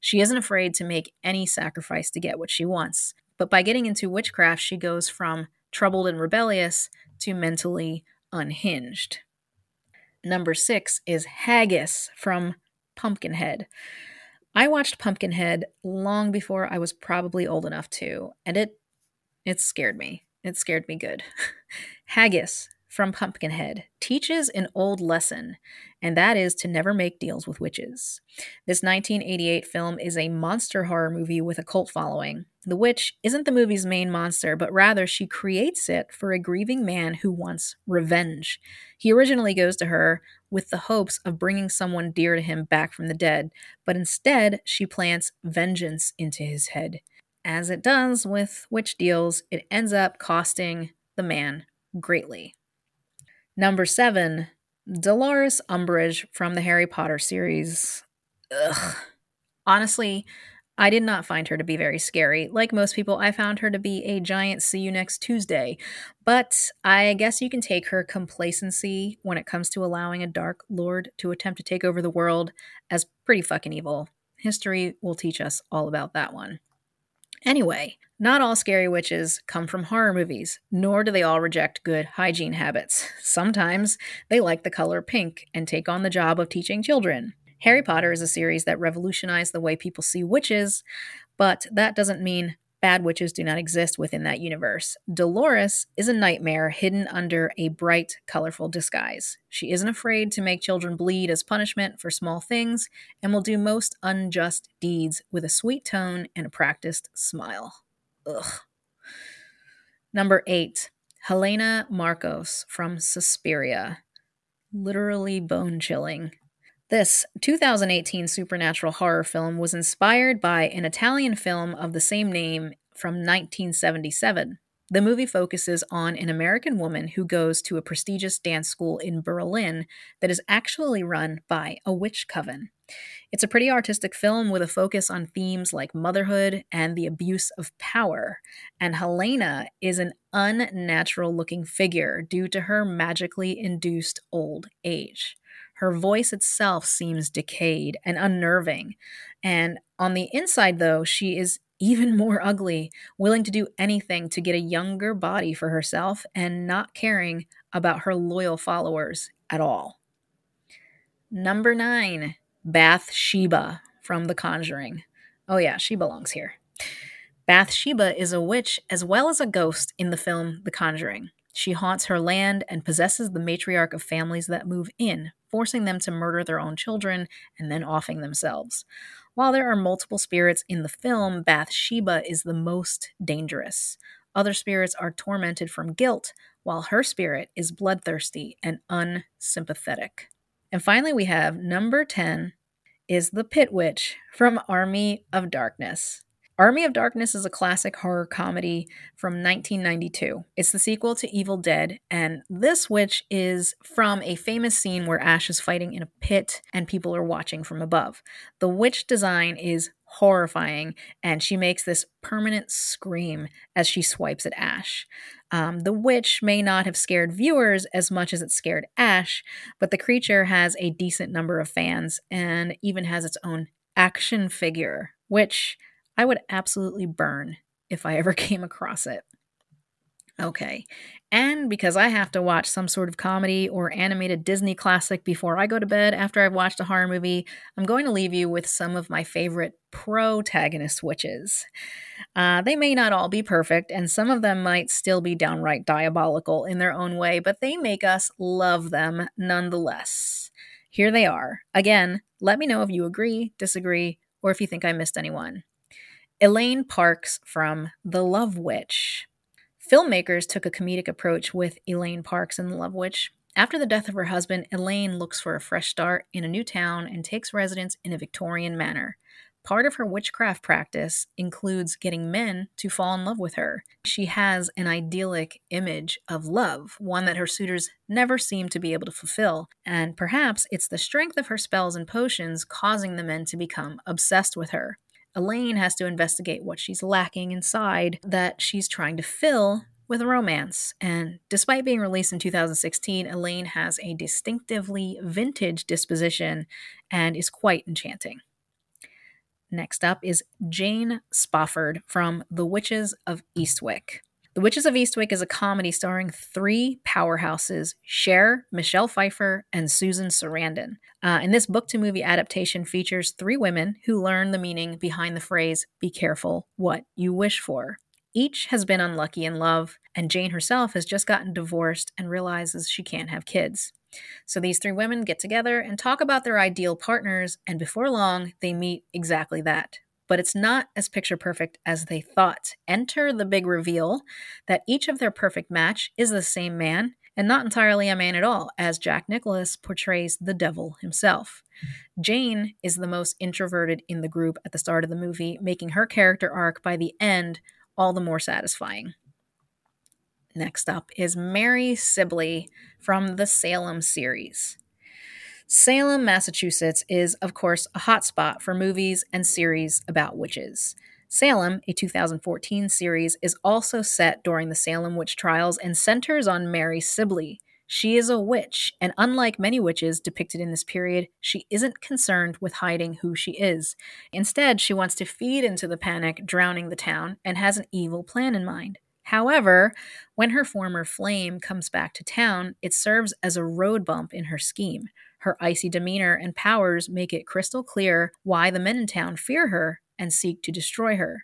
She isn't afraid to make any sacrifice to get what she wants, but by getting into witchcraft, she goes from troubled and rebellious to mentally unhinged. Number six is Haggis from Pumpkinhead. I watched Pumpkinhead long before I was probably old enough to, and it it scared me. It scared me good. Haggis from Pumpkinhead teaches an old lesson, and that is to never make deals with witches. This 1988 film is a monster horror movie with a cult following. The witch isn't the movie's main monster, but rather she creates it for a grieving man who wants revenge. He originally goes to her with the hopes of bringing someone dear to him back from the dead, but instead she plants vengeance into his head. As it does with witch deals, it ends up costing the man greatly. Number seven, Dolores Umbridge from the Harry Potter series. Ugh. Honestly, I did not find her to be very scary. Like most people, I found her to be a giant see you next Tuesday. But I guess you can take her complacency when it comes to allowing a Dark Lord to attempt to take over the world as pretty fucking evil. History will teach us all about that one. Anyway, not all scary witches come from horror movies, nor do they all reject good hygiene habits. Sometimes they like the color pink and take on the job of teaching children. Harry Potter is a series that revolutionized the way people see witches, but that doesn't mean bad witches do not exist within that universe. Dolores is a nightmare hidden under a bright, colorful disguise. She isn't afraid to make children bleed as punishment for small things and will do most unjust deeds with a sweet tone and a practiced smile. Ugh. Number eight, Helena Markos from Suspiria. Literally bone chilling. This 2018 supernatural horror film was inspired by an Italian film of the same name from 1977. The movie focuses on an American woman who goes to a prestigious dance school in Berlin that is actually run by a witch coven. It's a pretty artistic film with a focus on themes like motherhood and the abuse of power. And Helena is an unnatural looking figure due to her magically induced old age. Her voice itself seems decayed and unnerving. And on the inside, though, she is even more ugly, willing to do anything to get a younger body for herself and not caring about her loyal followers at all. Number nine, Bathsheba from The Conjuring. Oh, yeah, she belongs here. Bathsheba is a witch as well as a ghost in the film The Conjuring. She haunts her land and possesses the matriarch of families that move in, forcing them to murder their own children and then offing themselves. While there are multiple spirits in the film, Bathsheba is the most dangerous. Other spirits are tormented from guilt, while her spirit is bloodthirsty and unsympathetic. And finally, we have number 10 is the Pit Witch from Army of Darkness. Army of Darkness is a classic horror comedy from 1992. It's the sequel to Evil Dead, and this witch is from a famous scene where Ash is fighting in a pit and people are watching from above. The witch design is horrifying, and she makes this permanent scream as she swipes at Ash. Um, the witch may not have scared viewers as much as it scared Ash, but the creature has a decent number of fans and even has its own action figure, which I would absolutely burn if I ever came across it. Okay. And because I have to watch some sort of comedy or animated Disney classic before I go to bed after I've watched a horror movie, I'm going to leave you with some of my favorite protagonist witches. Uh, they may not all be perfect, and some of them might still be downright diabolical in their own way, but they make us love them nonetheless. Here they are. Again, let me know if you agree, disagree, or if you think I missed anyone. Elaine Parks from The Love Witch. Filmmakers took a comedic approach with Elaine Parks in The Love Witch. After the death of her husband, Elaine looks for a fresh start in a new town and takes residence in a Victorian manor. Part of her witchcraft practice includes getting men to fall in love with her. She has an idyllic image of love, one that her suitors never seem to be able to fulfill, and perhaps it's the strength of her spells and potions causing the men to become obsessed with her. Elaine has to investigate what she's lacking inside that she's trying to fill with romance. And despite being released in 2016, Elaine has a distinctively vintage disposition and is quite enchanting. Next up is Jane Spofford from The Witches of Eastwick. The Witches of Eastwick is a comedy starring three powerhouses Cher, Michelle Pfeiffer, and Susan Sarandon. Uh, and this book to movie adaptation features three women who learn the meaning behind the phrase, be careful what you wish for. Each has been unlucky in love, and Jane herself has just gotten divorced and realizes she can't have kids. So these three women get together and talk about their ideal partners, and before long, they meet exactly that but it's not as picture perfect as they thought. Enter the big reveal that each of their perfect match is the same man and not entirely a man at all, as Jack Nicholson portrays the devil himself. Jane is the most introverted in the group at the start of the movie, making her character arc by the end all the more satisfying. Next up is Mary Sibley from the Salem series. Salem, Massachusetts is, of course, a hotspot for movies and series about witches. Salem, a 2014 series, is also set during the Salem witch trials and centers on Mary Sibley. She is a witch, and unlike many witches depicted in this period, she isn't concerned with hiding who she is. Instead, she wants to feed into the panic drowning the town and has an evil plan in mind. However, when her former flame comes back to town, it serves as a road bump in her scheme. Her icy demeanor and powers make it crystal clear why the men in town fear her and seek to destroy her.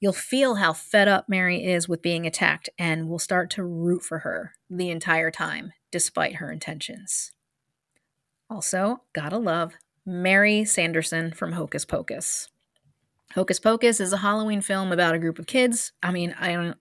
You'll feel how fed up Mary is with being attacked and will start to root for her the entire time, despite her intentions. Also, gotta love Mary Sanderson from Hocus Pocus. Hocus Pocus is a Halloween film about a group of kids. I mean, I don't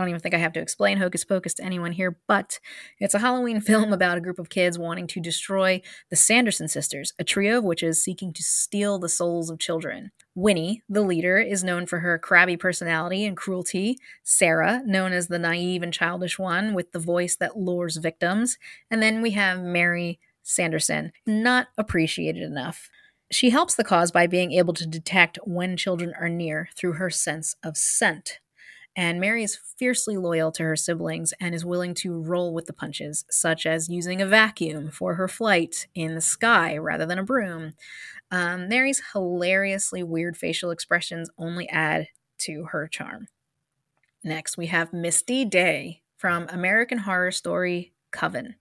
I don't even think I have to explain Hocus Pocus to anyone here, but it's a Halloween film about a group of kids wanting to destroy the Sanderson sisters, a trio of witches seeking to steal the souls of children. Winnie, the leader, is known for her crabby personality and cruelty. Sarah, known as the naive and childish one with the voice that lures victims. And then we have Mary Sanderson, not appreciated enough. She helps the cause by being able to detect when children are near through her sense of scent. And Mary is fiercely loyal to her siblings and is willing to roll with the punches, such as using a vacuum for her flight in the sky rather than a broom. Um, Mary's hilariously weird facial expressions only add to her charm. Next, we have Misty Day from American Horror Story Coven.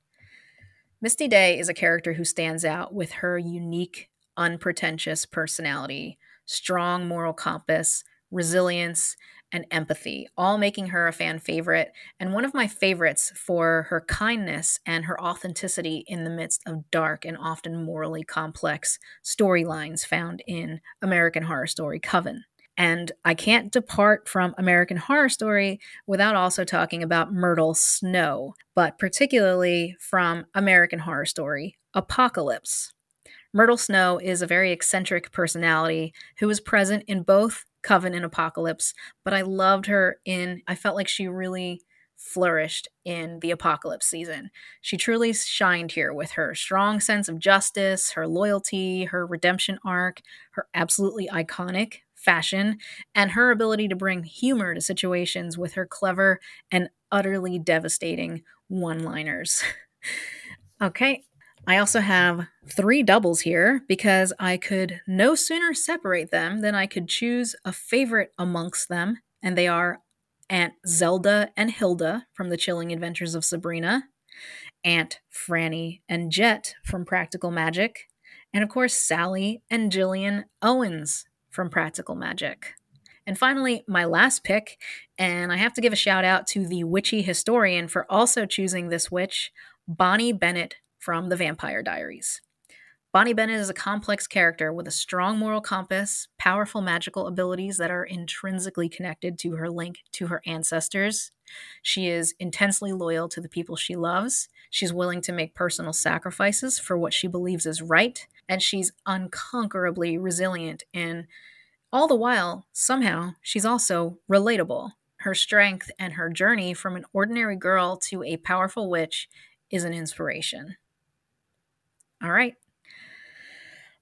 Misty Day is a character who stands out with her unique, unpretentious personality, strong moral compass, resilience, and empathy, all making her a fan favorite, and one of my favorites for her kindness and her authenticity in the midst of dark and often morally complex storylines found in American Horror Story Coven. And I can't depart from American Horror Story without also talking about Myrtle Snow, but particularly from American Horror Story Apocalypse. Myrtle Snow is a very eccentric personality who is present in both Coven and Apocalypse, but I loved her in, I felt like she really flourished in the Apocalypse season. She truly shined here with her strong sense of justice, her loyalty, her redemption arc, her absolutely iconic fashion, and her ability to bring humor to situations with her clever and utterly devastating one liners. okay, I also have three doubles here because I could no sooner separate them than I could choose a favorite amongst them, and they are Aunt Zelda and Hilda from The Chilling Adventures of Sabrina, Aunt Franny and Jet from Practical Magic, and of course Sally and Gillian Owens from Practical Magic. And finally, my last pick, and I have to give a shout out to the witchy historian for also choosing this witch, Bonnie Bennett from The Vampire Diaries. Bonnie Bennett is a complex character with a strong moral compass, powerful magical abilities that are intrinsically connected to her link to her ancestors. She is intensely loyal to the people she loves. She's willing to make personal sacrifices for what she believes is right, and she's unconquerably resilient. And all the while, somehow, she's also relatable. Her strength and her journey from an ordinary girl to a powerful witch is an inspiration. All right.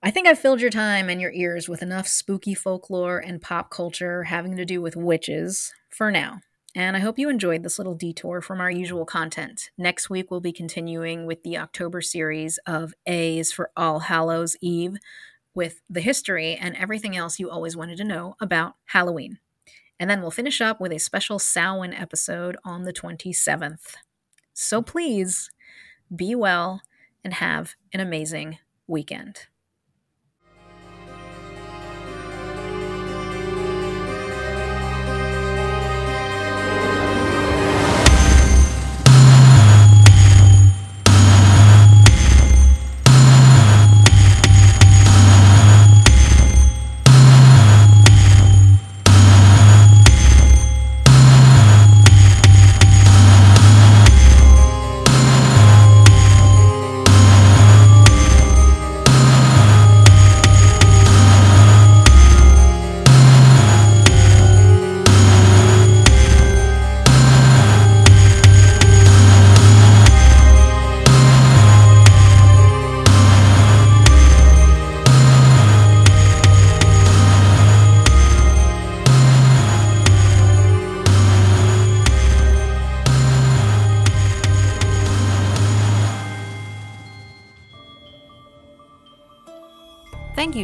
I think I've filled your time and your ears with enough spooky folklore and pop culture having to do with witches for now. And I hope you enjoyed this little detour from our usual content. Next week, we'll be continuing with the October series of A's for All Hallows Eve with the history and everything else you always wanted to know about Halloween. And then we'll finish up with a special Samhain episode on the 27th. So please be well and have an amazing weekend.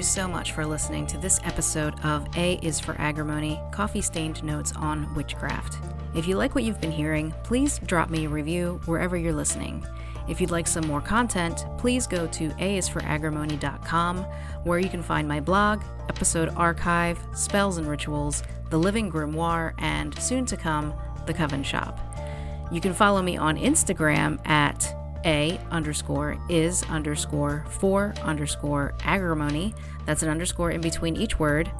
So much for listening to this episode of A is for Agrimony Coffee Stained Notes on Witchcraft. If you like what you've been hearing, please drop me a review wherever you're listening. If you'd like some more content, please go to aisforagrimony.com, where you can find my blog, episode archive, spells and rituals, the Living Grimoire, and soon to come, the Coven Shop. You can follow me on Instagram at a underscore is underscore for underscore agrimony. That's an underscore in between each word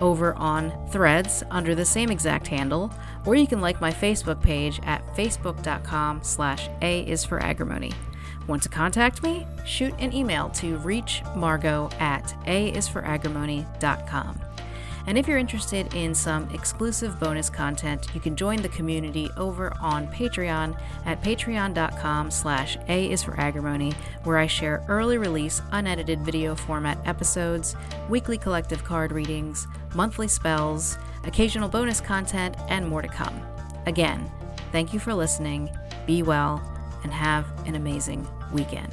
over on threads under the same exact handle, or you can like my Facebook page at facebook.com slash a is for agrimony. Want to contact me? Shoot an email to reachmargo at a is for agrimony.com. And if you're interested in some exclusive bonus content, you can join the community over on Patreon at patreon.com slash A is for agrimony, where I share early release, unedited video format episodes, weekly collective card readings, monthly spells, occasional bonus content, and more to come. Again, thank you for listening, be well, and have an amazing weekend.